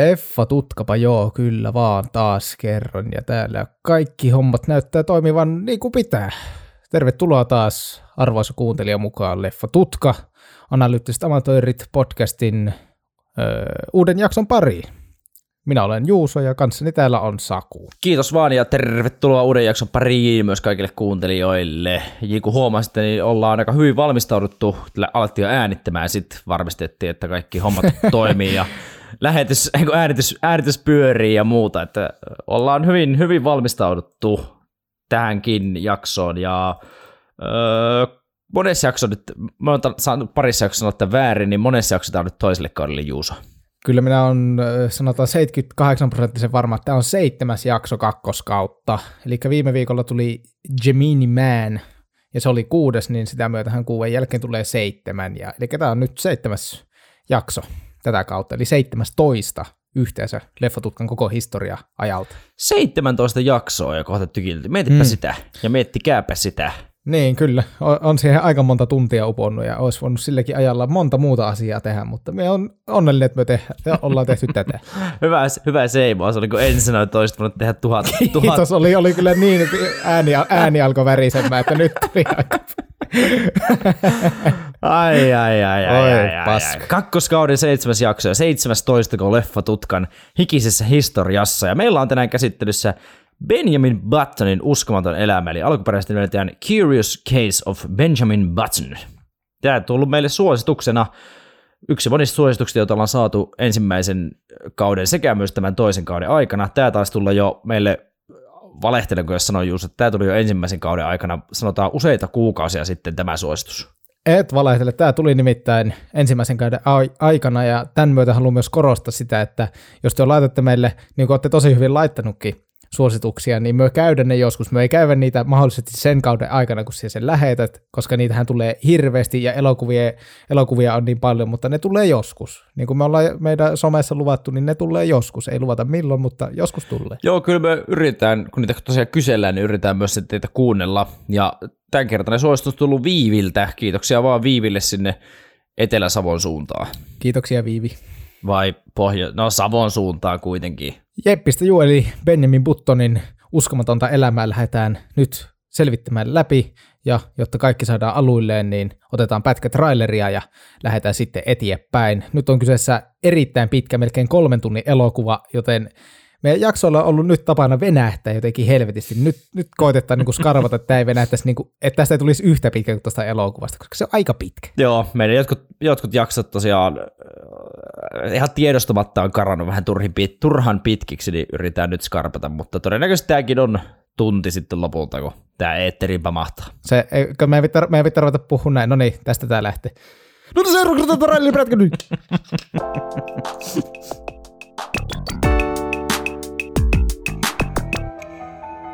Leffa tutkapa joo, kyllä vaan taas kerron. Ja täällä kaikki hommat näyttää toimivan niin kuin pitää. Tervetuloa taas arvoisa kuuntelija mukaan Leffa Tutka, analyyttiset amatöörit podcastin öö, uuden jakson pariin. Minä olen Juuso ja kanssani täällä on Saku. Kiitos vaan ja tervetuloa uuden jakson pariin myös kaikille kuuntelijoille. Ja kun huomasitte, niin ollaan aika hyvin valmistauduttu. Alettiin jo äänittämään, sitten varmistettiin, että kaikki hommat toimii ja lähetys, äänitys, äänitys pyörii ja muuta. Että ollaan hyvin, hyvin valmistauduttu tähänkin jaksoon ja öö, monessa jakso nyt, mä oon saanut parissa jaksossa sanoa väärin, niin monessa jaksossa tämä on nyt toiselle kaudelle Juuso. Kyllä minä on sanotaan 78 prosenttisen varma, että tämä on seitsemäs jakso kakkoskautta. Eli viime viikolla tuli Gemini Man, ja se oli kuudes, niin sitä myötähän kuuden jälkeen tulee seitsemän. Ja, eli tämä on nyt seitsemäs jakso tätä kautta, eli 17 yhteensä Leffatutkan koko historia ajalta. 17 jaksoa ja kohta tykilti. Mietipä mm. sitä ja miettikääpä sitä. Niin, kyllä. On siihen aika monta tuntia uponnut ja olisi voinut silläkin ajalla monta muuta asiaa tehdä, mutta me on onnellinen, että me te- ollaan tehty tätä. hyvä, hyvä Seimo, se oli kun ensin että olisit voinut tehdä tuhat. tuhat. Kiitos, oli, oli kyllä niin, että ääni, ääni alkoi värisemään, että nyt tuli aika. ai, ai, ai, ai, Oi, ai, ai, ai. Kakkoskauden seitsemäs jakso ja 17 kun leffa tutkan hikisessä historiassa. Ja meillä on tänään käsittelyssä Benjamin Buttonin uskomaton elämä, eli alkuperäisesti nimeltään Curious Case of Benjamin Button. Tämä on tullut meille suosituksena, yksi monista suosituksista, joita ollaan saatu ensimmäisen kauden sekä myös tämän toisen kauden aikana. Tämä taisi tulla jo meille valehtelen, kun jos sanoin just, että tämä tuli jo ensimmäisen kauden aikana, sanotaan useita kuukausia sitten tämä suositus. Et valehtele, tämä tuli nimittäin ensimmäisen kauden aikana ja tämän myötä haluan myös korostaa sitä, että jos te laitatte meille, niin kuin olette tosi hyvin laittanutkin, suosituksia, niin me käydään ne joskus. Me ei käydä niitä mahdollisesti sen kauden aikana, kun sen lähetät, koska niitähän tulee hirveästi ja elokuvia, elokuvia on niin paljon, mutta ne tulee joskus. Niin kuin me ollaan meidän somessa luvattu, niin ne tulee joskus. Ei luvata milloin, mutta joskus tulee. Joo, kyllä me yritetään, kun niitä tosiaan kysellään, niin yritetään myös teitä kuunnella. Ja tämän kertainen suositus tullut Viiviltä. Kiitoksia vaan Viiville sinne Etelä-Savon suuntaan. Kiitoksia Viivi. Vai Pohjo- no Savon suuntaan kuitenkin. Jeppistä juu, eli Benjamin Buttonin uskomatonta elämää lähdetään nyt selvittämään läpi, ja jotta kaikki saadaan aluilleen, niin otetaan pätkä traileria ja lähdetään sitten eteenpäin. Nyt on kyseessä erittäin pitkä, melkein kolmen tunnin elokuva, joten meidän jaksoilla on ollut nyt tapana venähtää jotenkin helvetisti. Nyt, nyt koitetaan niin skarvata, että ei venähtäisi, niin kuin, että tästä ei tulisi yhtä pitkä kuin tuosta elokuvasta, koska se on aika pitkä. Joo, meidän jotkut, jotkut jaksot tosiaan äh, ihan tiedostamatta on karannut vähän turhin, pit, turhan pitkiksi, niin yritetään nyt skarpata, mutta todennäköisesti tämäkin on tunti sitten lopulta, kun tämä eetterin pamahtaa. Se, me ei pitää, me ruveta puhua näin, no niin, tästä tämä lähtee. No se on rallipätkä nyt!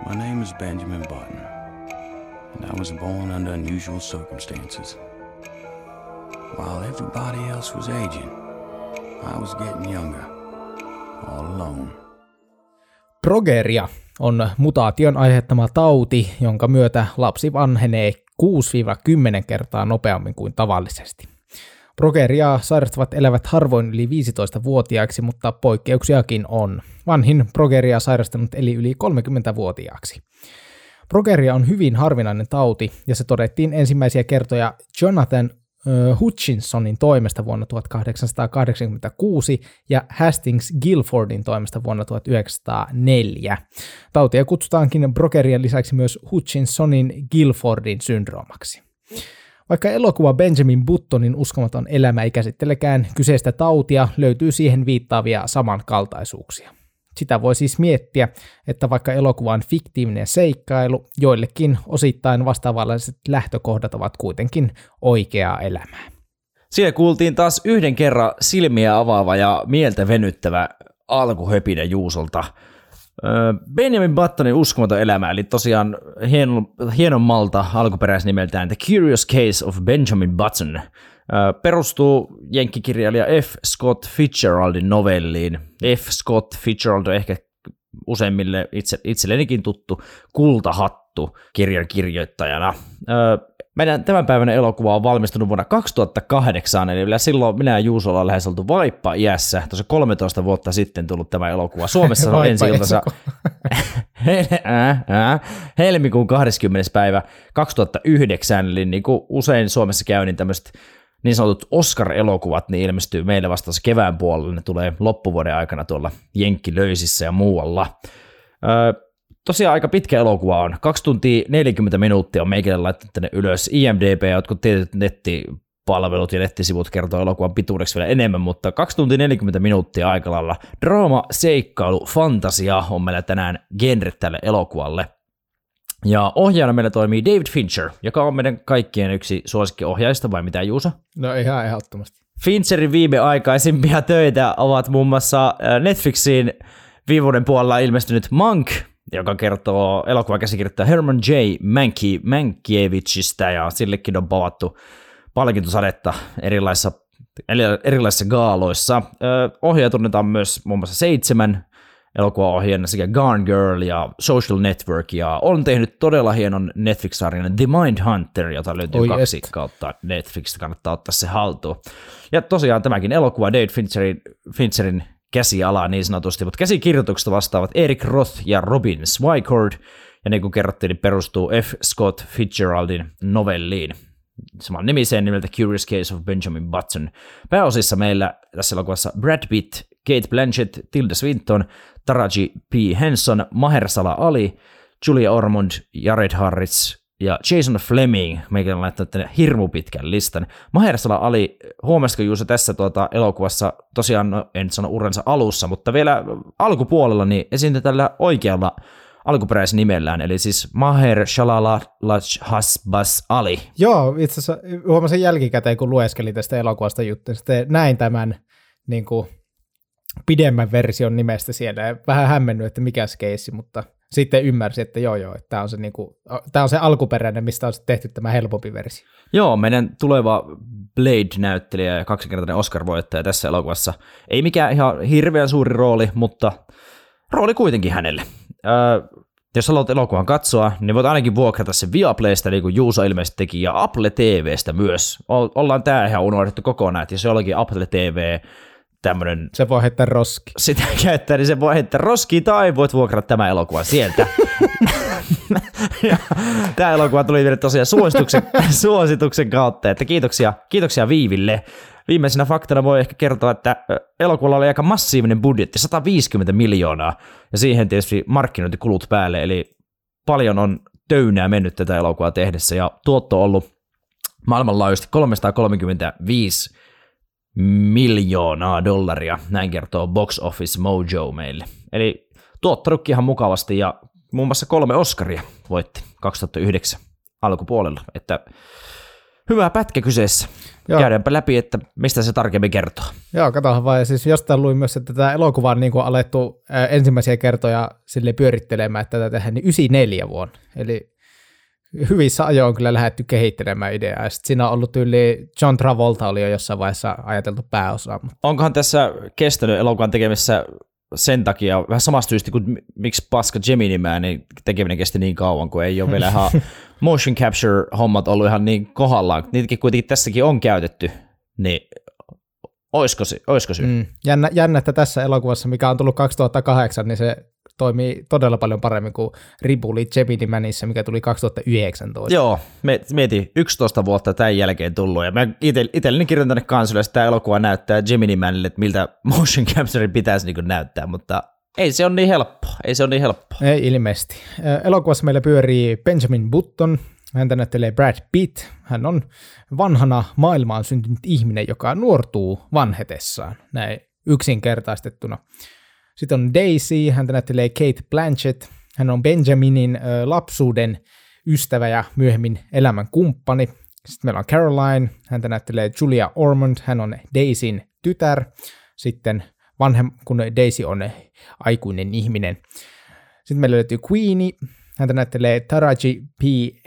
My name is Benjamin Button, and I was born under unusual circumstances. While everybody else was aging, I was getting younger, all alone. Progeria on mutaation aiheuttama tauti, jonka myötä lapsi vanhenee 6-10 kertaa nopeammin kuin tavallisesti. Progeriaa sairastavat elävät harvoin yli 15-vuotiaiksi, mutta poikkeuksiakin on. Vanhin progeria sairastanut eli yli 30-vuotiaaksi. Progeria on hyvin harvinainen tauti, ja se todettiin ensimmäisiä kertoja Jonathan Hutchinsonin toimesta vuonna 1886 ja Hastings Guilfordin toimesta vuonna 1904. Tautia kutsutaankin Brogerian lisäksi myös Hutchinsonin Guilfordin syndroomaksi. Vaikka elokuva Benjamin Buttonin uskomaton elämä ei käsittelekään kyseistä tautia, löytyy siihen viittaavia samankaltaisuuksia. Sitä voi siis miettiä, että vaikka elokuva on fiktiivinen seikkailu, joillekin osittain vastaavalliset lähtökohdat ovat kuitenkin oikeaa elämää. Siellä kuultiin taas yhden kerran silmiä avaava ja mieltä venyttävä alkuhöpinä Juusolta – Benjamin Buttonin uskomaton elämä, eli tosiaan hienon, hienon malta alkuperäisnimeltään The Curious Case of Benjamin Button, perustuu jenkkikirjailija F. Scott Fitzgeraldin novelliin. F. Scott Fitzgerald on ehkä useimmille itse, itsellenikin tuttu kultahattu kirjan kirjoittajana. Meidän tämänpäiväinen elokuva on valmistunut vuonna 2008, eli vielä silloin minä ja Juuso ollaan lähes oltu vaippa iässä. Tuossa 13 vuotta sitten tullut tämä elokuva. Suomessa on ensi iltansa helmikuun 20. päivä 2009, eli niin kuin usein Suomessa käy, niin tämmöiset niin sanotut Oscar-elokuvat, niin ilmestyy meille vasta kevään puolella, ne tulee loppuvuoden aikana tuolla Jenkkilöisissä ja muualla. Öö, tosiaan aika pitkä elokuva on. 2 tuntia 40 minuuttia on meikälle laittanut tänne ylös. IMDB ja jotkut tietyt nettipalvelut ja nettisivut kertoo elokuvan pituudeksi vielä enemmän, mutta 2 tuntia 40 minuuttia aikalalla. Draama, seikkailu, fantasia on meillä tänään genre tälle elokuvalle. Ja ohjaajana meillä toimii David Fincher, joka on meidän kaikkien yksi suosikkiohjaajista, vai mitä Juusa? No ihan ehdottomasti. Fincherin viimeaikaisimpia töitä ovat muun muassa äh, Netflixiin viivuuden puolella ilmestynyt Monk, joka kertoo elokuvakäsikirjoittaja Herman J. Manki, Mankiewiczista, ja sillekin on pavattu palkintosadetta erilaisissa, erilaisissa gaaloissa. Ohjaaja tunnetaan myös muun muassa seitsemän elokuvaohjaajana sekä Gone Girl ja Social Network, ja on tehnyt todella hienon Netflix-sarjan The Mind Hunter, jota löytyy Oi kaksi et. kautta Netflixistä, kannattaa ottaa se haltuun. Ja tosiaan tämäkin elokuva David Fincherin, Fincherin käsialaa niin sanotusti, mutta käsikirjoituksesta vastaavat Eric Roth ja Robin Swycord, ja niin kuin kerrottiin, niin perustuu F. Scott Fitzgeraldin novelliin. Saman nimiseen nimeltä Curious Case of Benjamin Button. Pääosissa meillä tässä elokuvassa Brad Pitt, Kate Blanchett, Tilda Swinton, Taraji P. Henson, Mahershala Ali, Julia Ormond, Jared Harris, ja Jason Fleming, meikä on laittanut tänne hirmu pitkän listan. Mahershala Ali, huomasiko Juuso tässä tuota elokuvassa, tosiaan no, en sano uransa alussa, mutta vielä alkupuolella, niin esiintyi tällä oikealla alkuperäisnimellään, eli siis Maher Shalala Hasbas Ali. Joo, itse asiassa huomasin jälkikäteen, kun lueskelin tästä elokuvasta juttuja, sitten näin tämän niin kuin, pidemmän version nimestä siellä, vähän hämmennyt, että mikä se keissi, mutta sitten ymmärsi, että joo joo, että tämä on se, niin kuin, tämä on se alkuperäinen, mistä on tehty tämä helpompi versio. Joo, meidän tuleva Blade-näyttelijä ja kaksinkertainen Oscar-voittaja tässä elokuvassa. Ei mikään ihan hirveän suuri rooli, mutta rooli kuitenkin hänelle. Öö, jos haluat elokuvan katsoa, niin voit ainakin vuokrata se Viaplaysta, niin kuin Juuso ilmeisesti teki, ja Apple TVstä myös. Ollaan tämä ihan unohdettu kokonaan, että jos jollakin Apple TV tämmönen... Se voi heittää roski. Sitä käyttää, niin se voi heittää roski tai voit vuokrata tämä elokuva sieltä. tämä elokuva tuli vielä tosiaan suosituksen, suosituksen kautta, että kiitoksia, kiitoksia Viiville. Viimeisenä faktana voi ehkä kertoa, että elokuvalla oli aika massiivinen budjetti, 150 miljoonaa, ja siihen tietysti markkinointikulut päälle, eli paljon on töynää mennyt tätä elokuvaa tehdessä, ja tuotto on ollut maailmanlaajuisesti 335 miljoonaa dollaria, näin kertoo Box Office Mojo meille. Eli tuottanutkin ihan mukavasti ja muun muassa kolme Oscaria voitti 2009 alkupuolella, että hyvä pätkä kyseessä. Joo. Käydäänpä läpi, että mistä se tarkemmin kertoo. Joo, katsotaan vai Siis jostain luin myös, että tätä elokuvaa on niin kuin alettu ensimmäisiä kertoja sille pyörittelemään, että tätä tehdään niin 94 vuonna. Eli hyvissä ajoin kyllä lähdetty kehittelemään ideaa. Ja siinä on ollut yli John Travolta oli jo jossain vaiheessa ajateltu pääosaa. Onkohan tässä kestänyt elokuvan tekemisessä sen takia, vähän samasta syystä kuin miksi paska Gemini Man, niin tekeminen kesti niin kauan, kun ei ole vielä ihan motion capture-hommat ollut ihan niin kohdallaan. Niitäkin kuitenkin tässäkin on käytetty, niin oisko, oisko syy? Mm. Jännä, jännä, että tässä elokuvassa, mikä on tullut 2008, niin se toimii todella paljon paremmin kuin Ribuli Gemini Manissa, mikä tuli 2019. Joo, me, mieti 11 vuotta tämän jälkeen tullut, ja mä itselleni kirjoitan tänne kansulle, että tämä elokuva näyttää Gemini Manille, että miltä motion capture pitäisi niin näyttää, mutta ei se ole niin helppo, ei se ole niin helppo. Ei ilmeisesti. Elokuvassa meillä pyörii Benjamin Button, häntä näyttelee Brad Pitt. Hän on vanhana maailmaan syntynyt ihminen, joka nuortuu vanhetessaan, näin yksinkertaistettuna. Sitten on Daisy, häntä näyttelee Kate Blanchett. Hän on Benjaminin lapsuuden ystävä ja myöhemmin elämän kumppani. Sitten meillä on Caroline, häntä näyttelee Julia Ormond, hän on Daisyn tytär. Sitten vanhem, kun Daisy on aikuinen ihminen. Sitten meillä löytyy Queenie, häntä näyttelee Taraji P.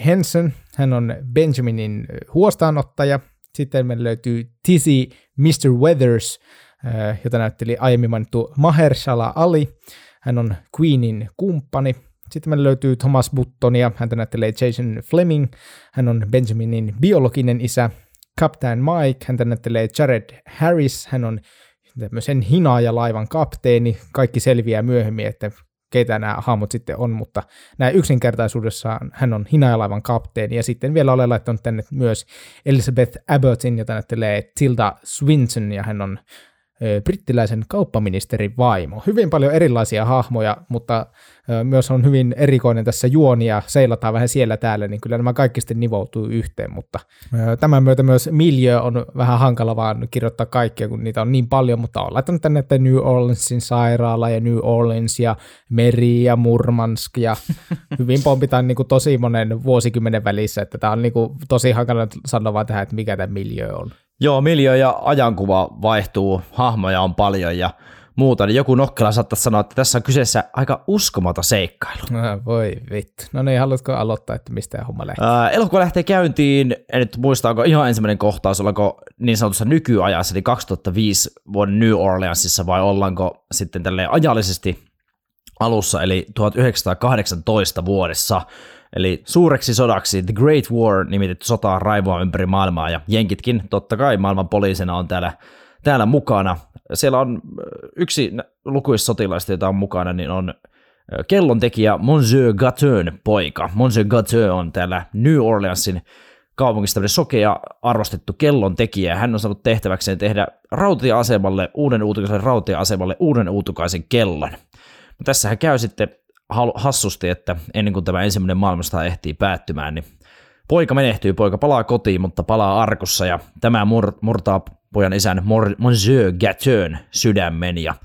Henson, hän on Benjaminin huostaanottaja. Sitten meillä löytyy Tizzy Mr. Weathers, jota näytteli aiemmin mainittu Mahershala Ali. Hän on Queenin kumppani. Sitten meillä löytyy Thomas Buttonia, häntä näyttelee Jason Fleming, hän on Benjaminin biologinen isä. Captain Mike, häntä näyttelee Jared Harris, hän on tämmöisen hinaajalaivan kapteeni. Kaikki selviää myöhemmin, että keitä nämä hahmot sitten on, mutta näin yksinkertaisuudessaan hän on hinaajalaivan kapteeni, ja sitten vielä olen laittanut tänne myös Elizabeth Abbottin, jota näyttelee Tilda Swinson, ja hän on brittiläisen kauppaministerin vaimo. Hyvin paljon erilaisia hahmoja, mutta myös on hyvin erikoinen tässä juoni ja seilataan vähän siellä täällä, niin kyllä nämä kaikki sitten nivoutuu yhteen, mutta tämän myötä myös miljö on vähän hankala vaan kirjoittaa kaikkia, kun niitä on niin paljon, mutta on laittanut tänne, että New Orleansin sairaala ja New Orleans ja Meri ja Murmansk ja hyvin pompitaan niin kuin tosi monen vuosikymmenen välissä, että tämä on niin kuin tosi hankala sanoa vaan tähän, että mikä tämä miljö on. Joo, miljö ja ajankuva vaihtuu, hahmoja on paljon ja muuta, niin joku nokkela saattaisi sanoa, että tässä on kyseessä aika uskomata seikkailu. No, voi vittu. No niin, haluatko aloittaa, että mistä homma lähtee? Ää, elokuva lähtee käyntiin, en nyt muista, onko ihan ensimmäinen kohtaus, ollaanko niin sanotussa nykyajassa, eli 2005 vuoden New Orleansissa, vai ollaanko sitten tälle ajallisesti alussa, eli 1918 vuodessa. Eli suureksi sodaksi The Great War nimitetty sotaa raivoa ympäri maailmaa ja jenkitkin totta kai maailman poliisina on täällä, täällä mukana. Siellä on yksi lukuis sotilaista, jota on mukana, niin on kellon tekijä Monsieur Gatön poika. Monsieur Gatön on täällä New Orleansin kaupungissa sokea arvostettu kellon tekijä. Hän on saanut tehtäväkseen tehdä rautia-asemalle, uuden uutukaisen rautia-asemalle uuden uutukaisen kellon. Tässähän käy sitten hassusti, että ennen kuin tämä ensimmäinen maailmasta ehtii päättymään, niin poika menehtyy, poika palaa kotiin, mutta palaa arkussa ja tämä mur- murtaa pojan isän Monsieur Gatön sydämen ja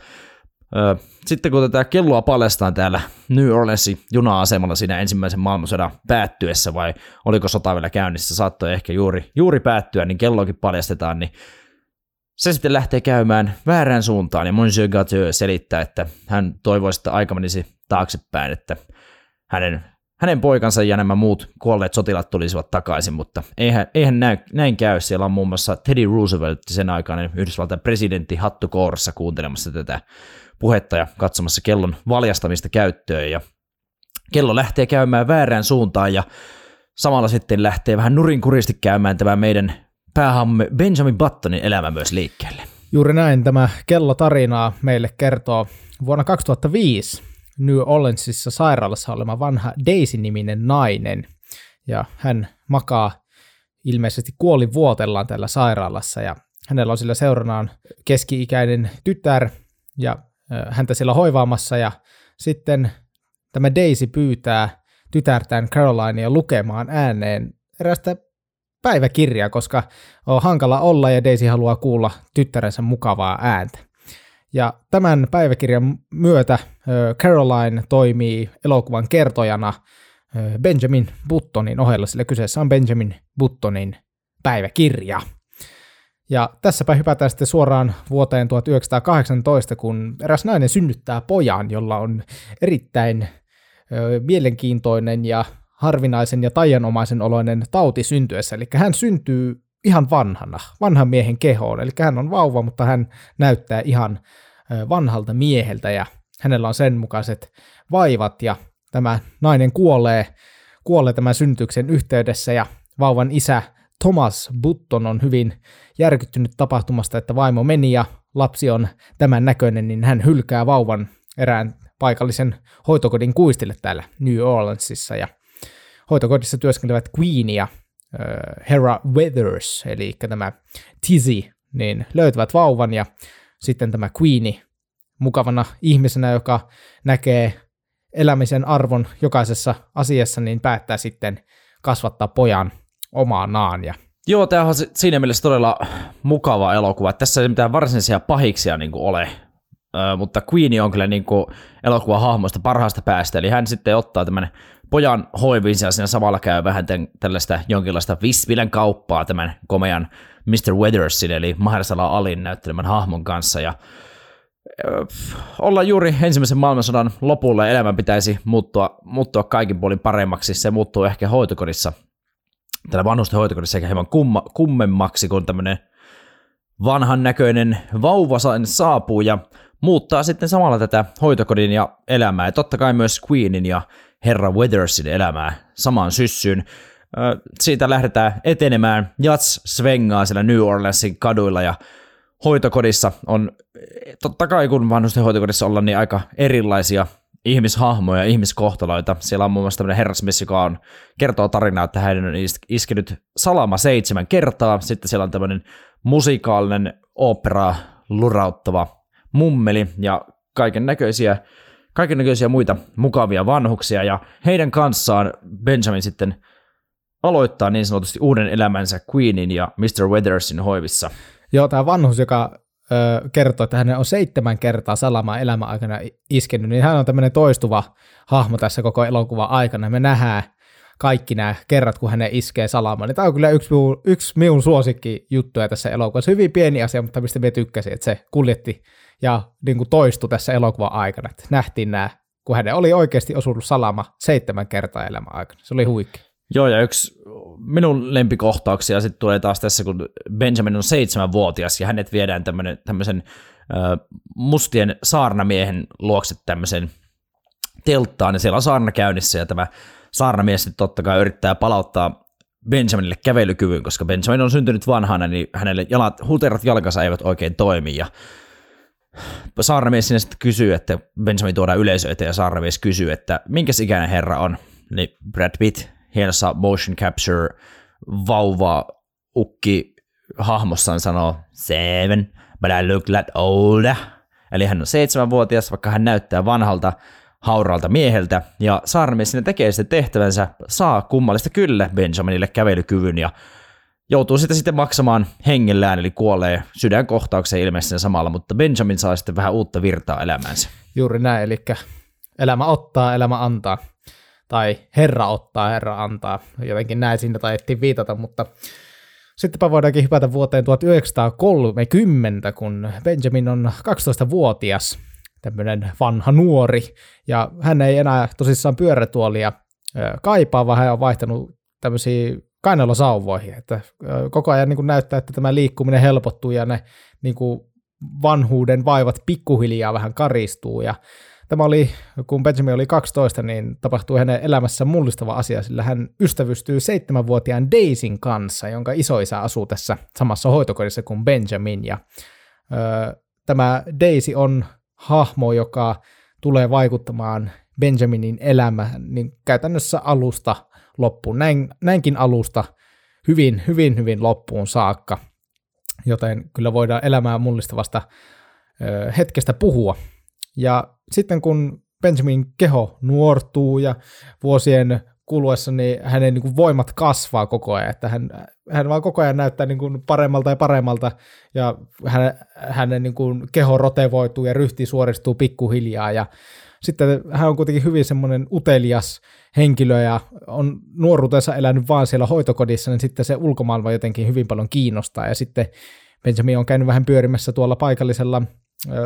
ö, sitten kun tätä kelloa paljastaan täällä New Orleansin juna-asemalla siinä ensimmäisen maailmansodan päättyessä vai oliko sota vielä käynnissä, saattoi ehkä juuri, juuri päättyä, niin kelloakin paljastetaan, niin se sitten lähtee käymään väärään suuntaan ja Monsieur Gateux selittää, että hän toivoisi, että aika menisi taaksepäin, että hänen, hänen poikansa ja nämä muut kuolleet sotilat tulisivat takaisin, mutta eihän, eihän näin, näin käy. Siellä on muun muassa Teddy Roosevelt, sen aikainen Yhdysvaltain presidentti hattukourassa kuuntelemassa tätä puhetta ja katsomassa kellon valjastamista käyttöön ja kello lähtee käymään väärään suuntaan ja samalla sitten lähtee vähän nurinkuristi käymään tämä meidän päähamme Benjamin Buttonin elämä myös liikkeelle. Juuri näin tämä kello tarinaa meille kertoo vuonna 2005 New Orleansissa sairaalassa olema vanha Daisy-niminen nainen. Ja hän makaa ilmeisesti kuoli vuotellaan tällä sairaalassa ja hänellä on sillä seuranaan keski-ikäinen tytär ja häntä siellä hoivaamassa ja sitten tämä Daisy pyytää tytärtään Carolinea lukemaan ääneen erästä päiväkirjaa, koska on hankala olla ja Daisy haluaa kuulla tyttärensä mukavaa ääntä. Ja tämän päiväkirjan myötä Caroline toimii elokuvan kertojana Benjamin Buttonin ohella, sillä kyseessä on Benjamin Buttonin päiväkirja. Ja tässäpä hypätään sitten suoraan vuoteen 1918, kun eräs nainen synnyttää pojan, jolla on erittäin ö, mielenkiintoinen ja harvinaisen ja taianomaisen oloinen tauti syntyessä. Eli hän syntyy ihan vanhana, vanhan miehen kehoon. Eli hän on vauva, mutta hän näyttää ihan vanhalta mieheltä ja hänellä on sen mukaiset vaivat ja tämä nainen kuolee, kuolee tämän synnytyksen yhteydessä ja vauvan isä Thomas Button on hyvin järkyttynyt tapahtumasta, että vaimo meni ja lapsi on tämän näköinen, niin hän hylkää vauvan erään paikallisen hoitokodin kuistille täällä New Orleansissa ja hoitokodissa työskentelevät Queen ja Hera Weathers, eli tämä Tizzy, niin löytävät vauvan ja sitten tämä Queeni mukavana ihmisenä, joka näkee elämisen arvon jokaisessa asiassa, niin päättää sitten kasvattaa pojan omaanaan. Ja Joo, tämä on siinä mielessä todella mukava elokuva. Tässä ei mitään varsinaisia pahiksia niin ole, Mutta Queenie on kyllä niin kuin elokuvan hahmoista parhaasta päästä, eli hän sitten ottaa tämän pojan hoiviinsa ja siinä samalla käy vähän tämän, tällaista jonkinlaista Vispilän kauppaa tämän komean Mr. Weathersin, eli Mahershala Alin näyttelemän hahmon kanssa, ja olla juuri ensimmäisen maailmansodan lopulla elämän pitäisi muuttua, muuttua kaikin puolin paremmaksi. Se muuttuu ehkä hoitokodissa, tällä vanhusten hoitokodissa ehkä hieman kumma, kummemmaksi, kun tämmöinen vanhan näköinen vauva saapuu ja muuttaa sitten samalla tätä hoitokodin ja elämää, ja totta kai myös Queenin ja herra Weathersin elämää samaan syssyyn. Siitä lähdetään etenemään, Jats svengaa siellä New Orleansin kaduilla ja hoitokodissa on, totta kai kun vanhusten hoitokodissa ollaan, niin aika erilaisia ihmishahmoja, ihmiskohtaloita. Siellä on muun muassa tämmöinen herrasmies, joka on, kertoo tarinaa, että hän on iskenyt salama seitsemän kertaa. Sitten siellä on tämmöinen musikaalinen opera lurauttava mummeli ja kaiken näköisiä kaiken näköisiä muita mukavia vanhuksia ja heidän kanssaan Benjamin sitten aloittaa niin sanotusti uuden elämänsä Queenin ja Mr. Weathersin hoivissa. Joo, tämä vanhus, joka ö, kertoo, että hän on seitsemän kertaa salamaa elämän aikana iskenyt, niin hän on tämmöinen toistuva hahmo tässä koko elokuvan aikana. Me nähdään kaikki nämä kerrat, kun hänen iskee salamaan. Niin tämä on kyllä yksi, yksi minun suosikki juttuja tässä elokuvassa. Hyvin pieni asia, mutta mistä me tykkäsin, että se kuljetti ja niin kuin toistui tässä elokuvan aikana. Että nähtiin nämä, kun hänen oli oikeasti osunut salama seitsemän kertaa elämän aikana. Se oli huikea. Joo, ja yksi minun lempikohtauksia sitten tulee taas tässä, kun Benjamin on seitsemänvuotias ja hänet viedään tämmönen, tämmöisen äh, mustien saarnamiehen luokse tämmöisen telttaan, ja siellä on saarna käynnissä, ja tämä saarnamies sitten totta kai yrittää palauttaa Benjaminille kävelykyvyn, koska Benjamin on syntynyt vanhana, niin hänelle jalat, huterat jalkansa eivät oikein toimi, ja saarnamies sinne sitten kysyy, että Benjamin tuodaan yleisö eteen, ja saarnamies kysyy, että minkä ikäinen herra on, niin Brad Pitt hienossa motion capture vauva ukki hahmossaan sanoo seven, but I look like older. Eli hän on seitsemänvuotias, vaikka hän näyttää vanhalta, hauraalta mieheltä, ja saarnamies sinne tekee sitten tehtävänsä, saa kummallista kyllä Benjaminille kävelykyvyn, ja joutuu sitä sitten maksamaan hengellään, eli kuolee sydänkohtaukseen ilmeisesti samalla, mutta Benjamin saa sitten vähän uutta virtaa elämäänsä. Juuri näin, eli elämä ottaa, elämä antaa tai Herra ottaa, Herra antaa. Jotenkin näin siinä taidettiin viitata, mutta sittenpä voidaankin hypätä vuoteen 1930, kun Benjamin on 12-vuotias, tämmöinen vanha nuori, ja hän ei enää tosissaan pyörätuolia kaipaa, vaan hän on vaihtanut tämmöisiä kainalosauvoihin, että koko ajan niin kuin näyttää, että tämä liikkuminen helpottuu ja ne niin kuin vanhuuden vaivat pikkuhiljaa vähän karistuu ja Tämä oli, kun Benjamin oli 12, niin tapahtui hänen elämässä mullistava asia, sillä hän ystävystyy seitsemänvuotiaan Daisyn kanssa, jonka isoisä asuu tässä samassa hoitokodissa kuin Benjamin. Ja, ö, tämä Daisy on hahmo, joka tulee vaikuttamaan Benjaminin elämään niin käytännössä alusta loppuun. Näin, näinkin alusta hyvin, hyvin, hyvin loppuun saakka. Joten kyllä voidaan elämää mullistavasta hetkestä puhua. Ja sitten kun Benjamin keho nuortuu ja vuosien kuluessa niin hänen niin kuin voimat kasvaa koko ajan, että hän, hän vaan koko ajan näyttää niin kuin paremmalta ja paremmalta ja hänen, hänen niin kuin keho rotevoituu ja ryhti suoristuu pikkuhiljaa ja sitten hän on kuitenkin hyvin semmoinen utelias henkilö ja on nuoruutensa elänyt vaan siellä hoitokodissa, niin sitten se ulkomaailma jotenkin hyvin paljon kiinnostaa ja sitten Benjamin on käynyt vähän pyörimässä tuolla paikallisella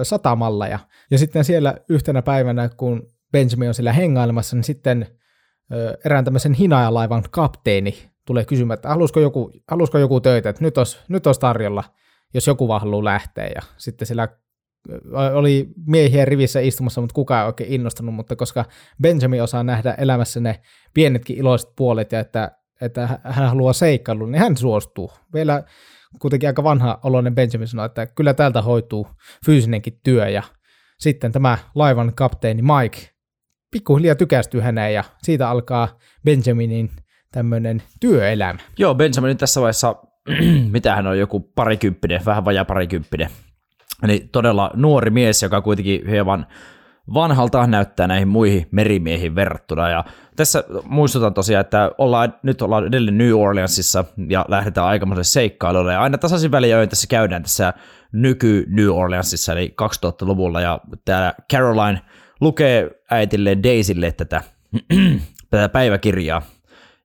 satamalla ja, ja sitten siellä yhtenä päivänä, kun Benjamin on siellä hengailemassa, niin sitten erään tämmöisen hinaajalaivan kapteeni tulee kysymään, että halusko joku, halusko joku töitä, että nyt olisi, nyt olisi tarjolla, jos joku vaan haluaa lähteä. Ja sitten siellä oli miehiä rivissä istumassa, mutta kukaan ei oikein innostunut, mutta koska Benjamin osaa nähdä elämässä ne pienetkin iloiset puolet ja että, että hän haluaa seikkailu, niin hän suostuu. Vielä kuitenkin aika vanha oloinen Benjamin sanoi, että kyllä täältä hoituu fyysinenkin työ ja sitten tämä laivan kapteeni Mike pikkuhiljaa tykästyy häneen ja siitä alkaa Benjaminin tämmöinen työelämä. Joo, Benjamin tässä vaiheessa, mitä hän on, joku parikymppinen, vähän vajaa parikymppinen. Eli todella nuori mies, joka kuitenkin hieman vanhalta näyttää näihin muihin merimiehiin verrattuna. Ja tässä muistutan tosiaan, että ollaan, nyt ollaan edelleen New Orleansissa ja lähdetään aikamoiselle seikkailulle. Ja aina tasaisin väliin tässä käydään tässä nyky New Orleansissa, eli 2000-luvulla. Ja täällä Caroline lukee äitille Daisylle tätä, tätä päiväkirjaa.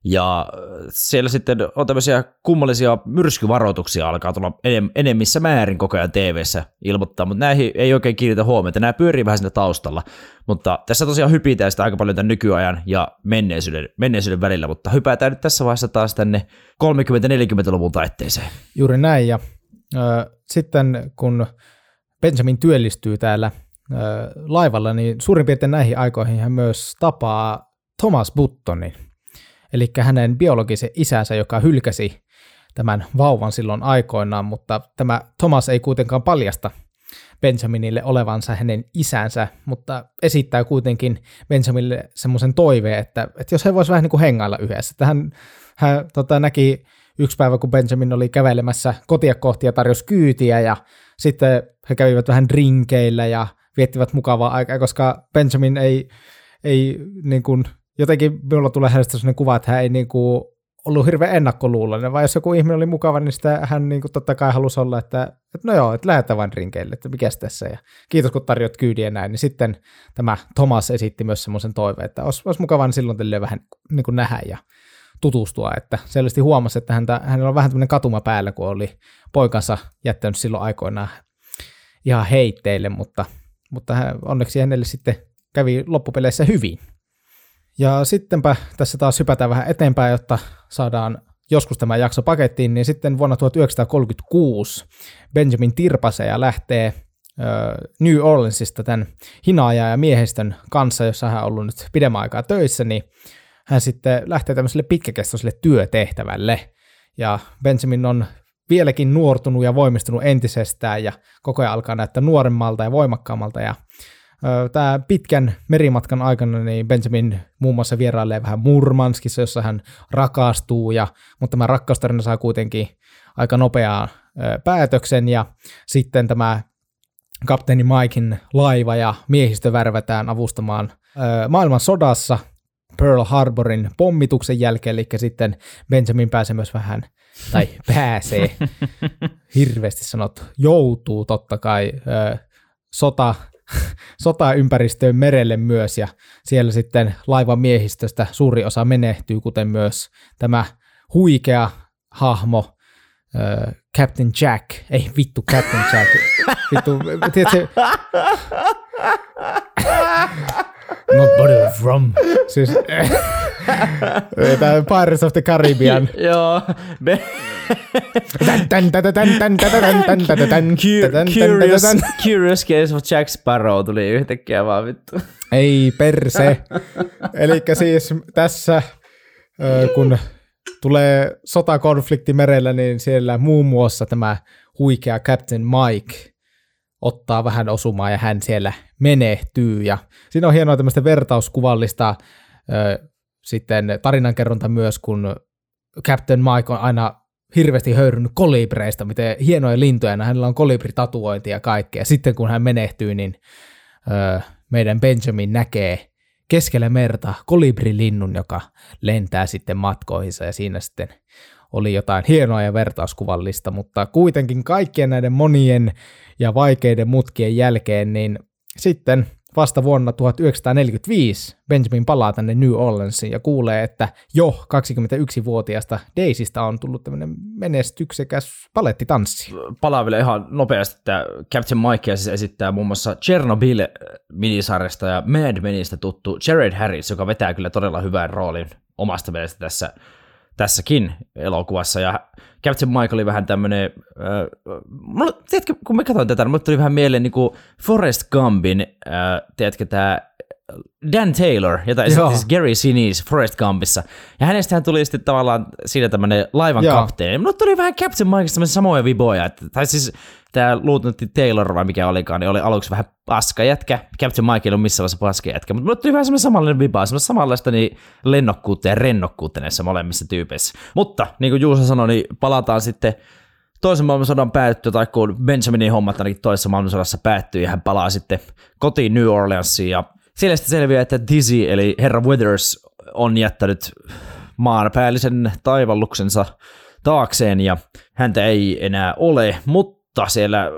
Ja siellä sitten on tämmöisiä kummallisia myrskyvaroituksia alkaa tulla enemmissä määrin koko ajan tv ilmoittaa, mutta näihin ei oikein kiinnitä huomiota. Nämä pyörii vähän siinä taustalla. Mutta tässä tosiaan hypitään sitä aika paljon tämän nykyajan ja menneisyyden, menneisyyden välillä, mutta hypätään nyt tässä vaiheessa taas tänne 30-40-luvun taitteeseen. Juuri näin, ja äh, sitten kun Benjamin työllistyy täällä laivalla, niin suurin piirtein näihin aikoihin hän myös tapaa Thomas Buttonin, eli hänen biologisen isänsä, joka hylkäsi tämän vauvan silloin aikoinaan, mutta tämä Thomas ei kuitenkaan paljasta Benjaminille olevansa hänen isänsä, mutta esittää kuitenkin Benjaminille semmoisen toiveen, että, että jos he voisivat vähän niin kuin hengailla yhdessä. Että hän, hän tota, näki yksi päivä, kun Benjamin oli kävelemässä kotia kohti ja tarjosi kyytiä ja sitten he kävivät vähän drinkeillä ja viettivät mukavaa aikaa, koska Benjamin ei, ei niin kuin, jotenkin minulla tulee hänestä sellainen kuva, että hän ei niin kuin ollut hirveän ennakkoluuloinen, vai jos joku ihminen oli mukava, niin sitä hän niin kuin totta kai halusi olla, että, että no joo, että lähdetään vain rinkeille, että mikä tässä, ja kiitos kun tarjot kyydiä näin, niin sitten tämä Thomas esitti myös semmoisen toiveen, että olisi, olisi mukava niin silloin tälle vähän niin kuin nähdä ja tutustua, että selvästi huomasi, että häntä, hänellä on vähän tämmöinen katuma päällä, kun oli poikansa jättänyt silloin aikoinaan ihan heitteille, mutta, mutta hän, onneksi hänelle sitten kävi loppupeleissä hyvin. Ja sittenpä tässä taas hypätään vähän eteenpäin, jotta saadaan joskus tämä jakso pakettiin, niin sitten vuonna 1936 Benjamin Tirpase ja lähtee New Orleansista tämän hinaaja ja miehistön kanssa, jossa hän on ollut nyt pidemmän aikaa töissä, niin hän sitten lähtee tämmöiselle pitkäkestoiselle työtehtävälle. Ja Benjamin on vieläkin nuortunut ja voimistunut entisestään ja koko ajan alkaa näyttää nuoremmalta ja voimakkaammalta ja Tämä pitkän merimatkan aikana niin Benjamin muun muassa vierailee vähän Murmanskissa, jossa hän rakastuu, ja, mutta tämä rakkaustarina saa kuitenkin aika nopeaa päätöksen, ja sitten tämä kapteeni Mikein laiva ja miehistö värvätään avustamaan maailman sodassa Pearl Harborin pommituksen jälkeen, eli sitten Benjamin pääsee myös vähän, tai pääsee, hirveästi sanot, joutuu totta kai sota sotaympäristöön merelle myös, ja siellä sitten laivan miehistöstä suuri osa menehtyy, kuten myös tämä huikea hahmo, äh, Captain Jack, ei vittu Captain Jack, vittu, tiedätkö, Not bother from. Siis, Pirates of the Caribbean. Joo. Curious, curious Case of Jack Sparrow tuli yhtäkkiä vaan vittu. Ei perse. Eli siis tässä, kun tulee sotakonflikti merellä, niin siellä muun muassa tämä huikea Captain Mike ottaa vähän osumaa ja hän siellä menehtyy. Ja siinä on hienoa tämmöistä vertauskuvallista ö, sitten tarinankerronta myös, kun Captain Mike on aina hirveästi höyrynyt kolibreista, miten hienoja lintuja, hänellä on kolibritatuointi ja kaikkea. Sitten kun hän menehtyy, niin ö, meidän Benjamin näkee keskellä merta kolibri-linnun, joka lentää sitten matkoihinsa ja siinä sitten oli jotain hienoa ja vertauskuvallista, mutta kuitenkin kaikkien näiden monien ja vaikeiden mutkien jälkeen, niin sitten vasta vuonna 1945 Benjamin palaa tänne New Orleansiin ja kuulee, että jo 21-vuotiaasta Daisystä on tullut tämmöinen menestyksekäs palettitanssi. Palaa vielä ihan nopeasti, että Captain Mike siis esittää muun muassa Chernobyl-minisarjasta ja Mad Menistä tuttu Jared Harris, joka vetää kyllä todella hyvän roolin omasta mielestä tässä tässäkin elokuvassa. Ja Captain Mike oli vähän tämmönen, äh, tiedätkö, kun mä katsoin tätä, niin mulle tuli vähän mieleen niin kuin Forrest Gumpin, äh, tiedätkö, tämä Dan Taylor, jota esitti siis Gary Sinise Forrest Gumpissa. Ja hänestähän tuli sitten tavallaan siinä tämmöinen laivan Joo. kapteeni. Mulle tuli vähän Captain Mikeista samoja viboja. Että, tai siis tämä Lieutenant Taylor vai mikä olikaan, niin oli aluksi vähän paskajätkä. Captain Mike ei ole missään vaiheessa paskajätkä, mutta mulle tuli vähän semmoinen samanlainen viba, semmoista samanlaista niin lennokkuutta ja rennokkuutta näissä molemmissa tyypeissä. Mutta niin kuin Juusa sanoi, niin palataan sitten toisen maailmansodan päättyy, tai kun Benjaminin hommat ainakin toisessa maailmansodassa päättyy, ja hän palaa sitten kotiin New Orleansiin, ja siellä sitten selviää, että Dizzy, eli herra Withers, on jättänyt maanpäällisen taivalluksensa taakseen, ja häntä ei enää ole, mutta siellä äh,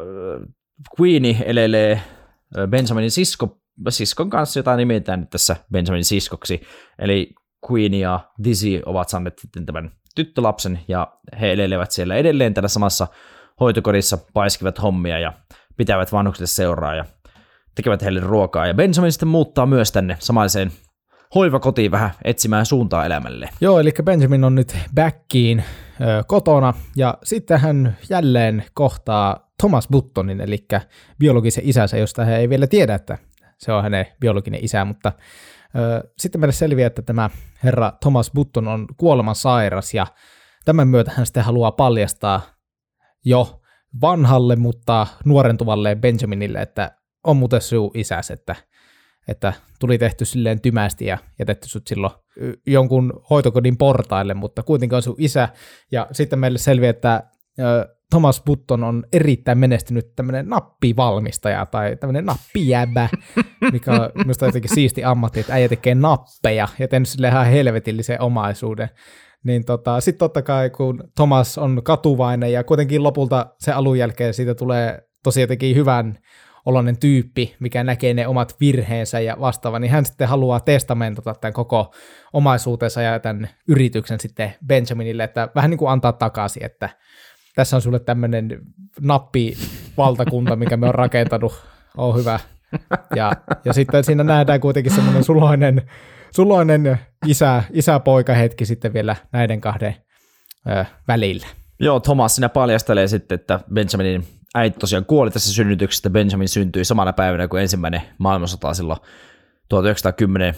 Queenie elelee äh, Benjaminin sisko, siskon kanssa, jota nimetään nyt tässä Benjaminin siskoksi, eli Queen ja Dizzy ovat saaneet sitten tämän tyttölapsen, ja he elelevät siellä edelleen tällä samassa hoitokodissa, paiskivat hommia ja pitävät vanhuksille seuraa, ja tekevät heille ruokaa. Ja Benjamin sitten muuttaa myös tänne samaiseen hoivakotiin vähän etsimään suuntaa elämälle. Joo, eli Benjamin on nyt backiin ö, kotona ja sitten hän jälleen kohtaa Thomas Buttonin, eli biologisen isänsä, josta hän ei vielä tiedä, että se on hänen biologinen isä, mutta ö, sitten meille selviää, että tämä herra Thomas Button on kuoleman sairas ja tämän myötä hän sitten haluaa paljastaa jo vanhalle, mutta nuorentuvalle Benjaminille, että on muuten sinun isäs, että, että tuli tehty silleen tymästi ja jätetty sut silloin jonkun hoitokodin portaille, mutta kuitenkin on sun isä. Ja sitten meille selviää, että Thomas Button on erittäin menestynyt tämmöinen nappivalmistaja tai tämmöinen nappijäbä, mikä on minusta jotenkin siisti ammatti, että äijä tekee nappeja ja tehnyt sille ihan helvetillisen omaisuuden. Niin tota, sitten totta kai, kun Thomas on katuvainen ja kuitenkin lopulta se alun jälkeen siitä tulee tosi jotenkin hyvän oloinen tyyppi, mikä näkee ne omat virheensä ja vastaava, niin hän sitten haluaa testamentata tämän koko omaisuutensa ja tämän yrityksen sitten Benjaminille, että vähän niin kuin antaa takaisin, että tässä on sulle tämmöinen nappivaltakunta, mikä me on rakentanut, on hyvä. Ja, ja sitten siinä nähdään kuitenkin semmoinen suloinen, suloinen isä, isä-poika hetki sitten vielä näiden kahden ö, välillä. Joo, Thomas sinä paljastelee sitten, että Benjaminin äiti tosiaan kuoli tässä synnytyksestä. Benjamin syntyi samana päivänä kuin ensimmäinen maailmansota silloin 1910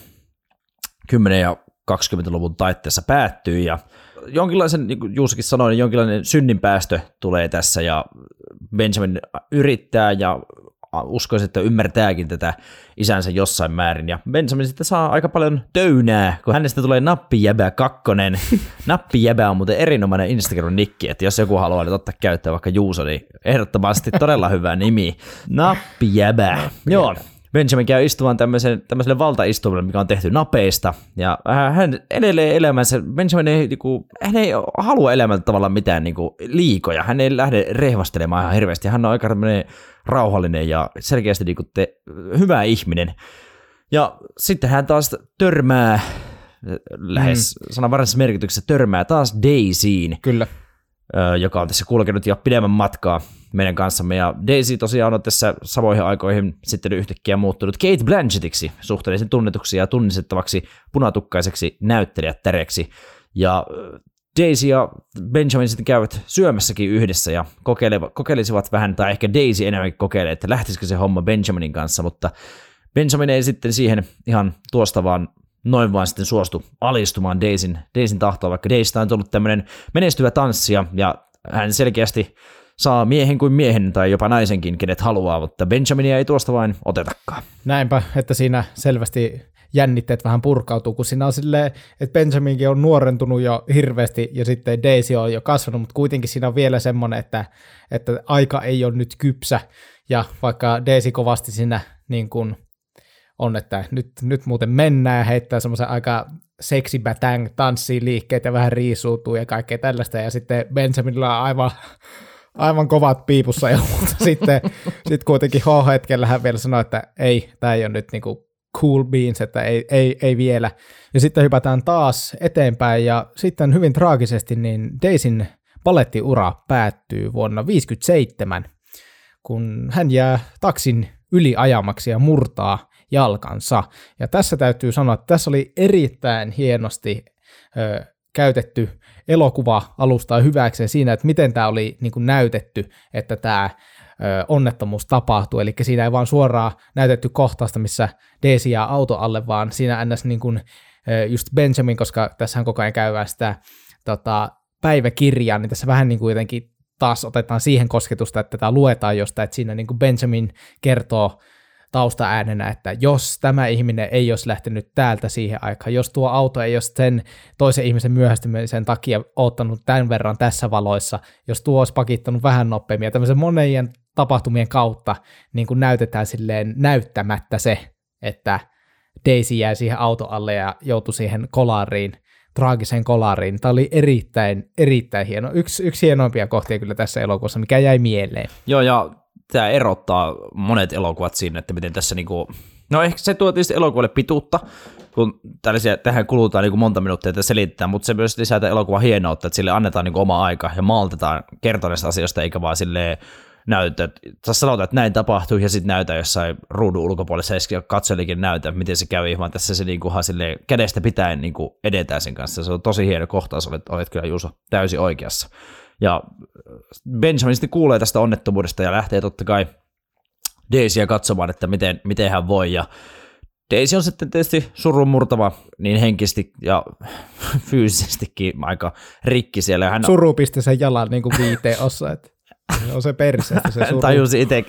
10 ja 20-luvun taitteessa päättyi ja jonkinlaisen, niin kuin Juusakin sanoi, niin jonkinlainen synnin päästö tulee tässä ja Benjamin yrittää ja uskoisin, että ymmärtääkin tätä isänsä jossain määrin. Ja Benjamin sitten saa aika paljon töynää, kun hänestä tulee Nappijäbä kakkonen. Nappijäbä on muuten erinomainen Instagram-nikki, että jos joku haluaa nyt ottaa käyttöön vaikka Juuso, niin ehdottomasti todella hyvä nimi. Nappijäbä. Nappijäbä. Joo, Benjamin käy istumaan tämmöisen, tämmöiselle valtaistumalle, mikä on tehty napeista, ja hän edelleen elämänsä, Benjamin ei, niinku, hän ei halua elämältä tavallaan mitään niinku, liikoja, hän ei lähde rehvastelemaan ihan hirveästi, hän on aika rauhallinen ja selkeästi niinku, te, hyvä ihminen. Ja sitten hän taas törmää, lähes mm. sananvaraisessa merkityksessä törmää taas Daisyin. Kyllä. Joka on tässä kulkenut jo pidemmän matkaa meidän kanssamme. Ja Daisy tosiaan on tässä samoihin aikoihin sitten yhtäkkiä muuttunut Kate Blanchettiksi, suhteellisen tunnetuksi ja tunnistettavaksi punatukkaiseksi näyttelijättäreksi. Ja Daisy ja Benjamin sitten käyvät syömässäkin yhdessä ja kokeilisivat vähän, tai ehkä Daisy enemmän kokeilee, että lähtisikö se homma Benjaminin kanssa, mutta Benjamin ei sitten siihen ihan tuosta vaan noin vaan sitten suostu alistumaan Daisyn, Daisyn tahtoa, vaikka Daisy on tullut tämmöinen menestyvä tanssija ja hän selkeästi saa miehen kuin miehen tai jopa naisenkin, kenet haluaa, mutta Benjaminia ei tuosta vain otetakaan. Näinpä, että siinä selvästi jännitteet vähän purkautuu, kun siinä on silleen, että Benjaminkin on nuorentunut jo hirveästi ja sitten Daisy on jo kasvanut, mutta kuitenkin siinä on vielä semmoinen, että, että aika ei ole nyt kypsä. Ja vaikka Daisy kovasti siinä niin kuin on, että nyt, nyt muuten mennään ja heittää semmoisen aika seksi batang tanssiin liikkeet ja vähän riisuutuu ja kaikkea tällaista. Ja sitten Benjaminilla on aivan aivan kovat piipussa ja mutta sitten sit kuitenkin H-hetkellä hän vielä sanoi, että ei, tämä ei ole nyt niinku cool beans, että ei, ei, ei vielä. Ja sitten hypätään taas eteenpäin ja sitten hyvin traagisesti niin Daisin palettiura päättyy vuonna 1957, kun hän jää taksin yliajamaksi ja murtaa jalkansa. Ja tässä täytyy sanoa, että tässä oli erittäin hienosti ö, käytetty elokuva-alustaa hyväkseen siinä, että miten tämä oli niin kuin näytetty, että tämä onnettomuus tapahtui, eli siinä ei vaan suoraan näytetty kohtausta, missä Daisy jää auto alle, vaan siinä ns. Niin kuin, just Benjamin, koska tässä koko ajan käydään sitä tota, päiväkirjaa, niin tässä vähän niin kuin jotenkin taas otetaan siihen kosketusta, että tämä luetaan jostain, että siinä niin kuin Benjamin kertoo taustaäänenä, että jos tämä ihminen ei olisi lähtenyt täältä siihen aikaan, jos tuo auto ei olisi sen toisen ihmisen myöhästymisen takia ottanut tämän verran tässä valoissa, jos tuo olisi pakittanut vähän nopeammin ja tämmöisen monien tapahtumien kautta niin kuin näytetään silleen näyttämättä se, että Daisy jää siihen auto alle ja joutui siihen kolariin, traagiseen kolariin. Tämä oli erittäin, erittäin hieno. Yksi, yksi hienoimpia kohtia kyllä tässä elokuvassa, mikä jäi mieleen. Joo, ja tämä erottaa monet elokuvat siinä, että miten tässä niinku, no ehkä se tuo tietysti elokuvalle pituutta, kun tällaisia, tähän kulutaan niinku monta minuuttia, että selitetään, mutta se myös lisää elokuvan hienoutta, että sille annetaan niinku oma aika ja maltetaan kertoneista asioista, eikä vaan silleen näytä, sä sanotaan, että näin tapahtuu ja sitten näytä jossain ruudun ulkopuolessa ja katselikin näytä, miten se kävi, vaan tässä se niin kuin, kädestä pitäen niin edetään sen kanssa. Se on tosi hieno kohtaus, olet, olet kyllä Juuso täysin oikeassa. Ja Benjamin sitten kuulee tästä onnettomuudesta ja lähtee totta kai Daisyä katsomaan, että miten, miten hän voi ja Daisy on sitten tietysti surun murtava niin henkisesti ja fyysisestikin aika rikki siellä. Hän... Suru pisti sen jalan niin kuin viiteen osa, että on se perse, että se suru. tajusin, ite,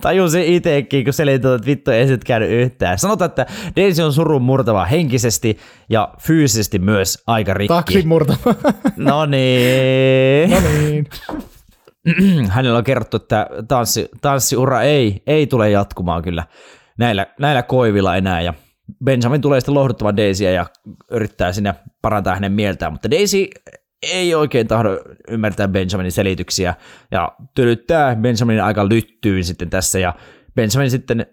tajusin itekin, kun selitin, että vittu ei sit käynyt yhtään. Sanotaan, että Daisy on surun murtava henkisesti ja fyysisesti myös aika rikki. Taksin murtava. no niin. no niin. Hänellä on kerrottu, että tanssi, tanssiura ei, ei tule jatkumaan kyllä näillä, näillä koivilla enää. Ja Benjamin tulee sitten lohduttamaan Daisyä ja yrittää sinne parantaa hänen mieltään, mutta Daisy ei oikein tahdo ymmärtää Benjaminin selityksiä ja tylyttää Benjaminin aika lyttyyn sitten tässä ja Benjamin sitten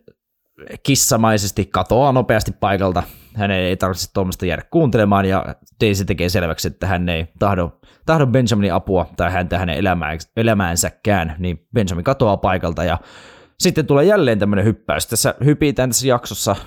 kissamaisesti katoaa nopeasti paikalta. Hän ei tarvitse tuommoista jäädä kuuntelemaan ja Daisy tekee selväksi, että hän ei tahdo, tahdo Benjaminin apua tai häntä hänen elämäänsäkään, niin Benjamin katoaa paikalta ja sitten tulee jälleen tämmöinen hyppäys. Tässä hypitään tässä jaksossa äh,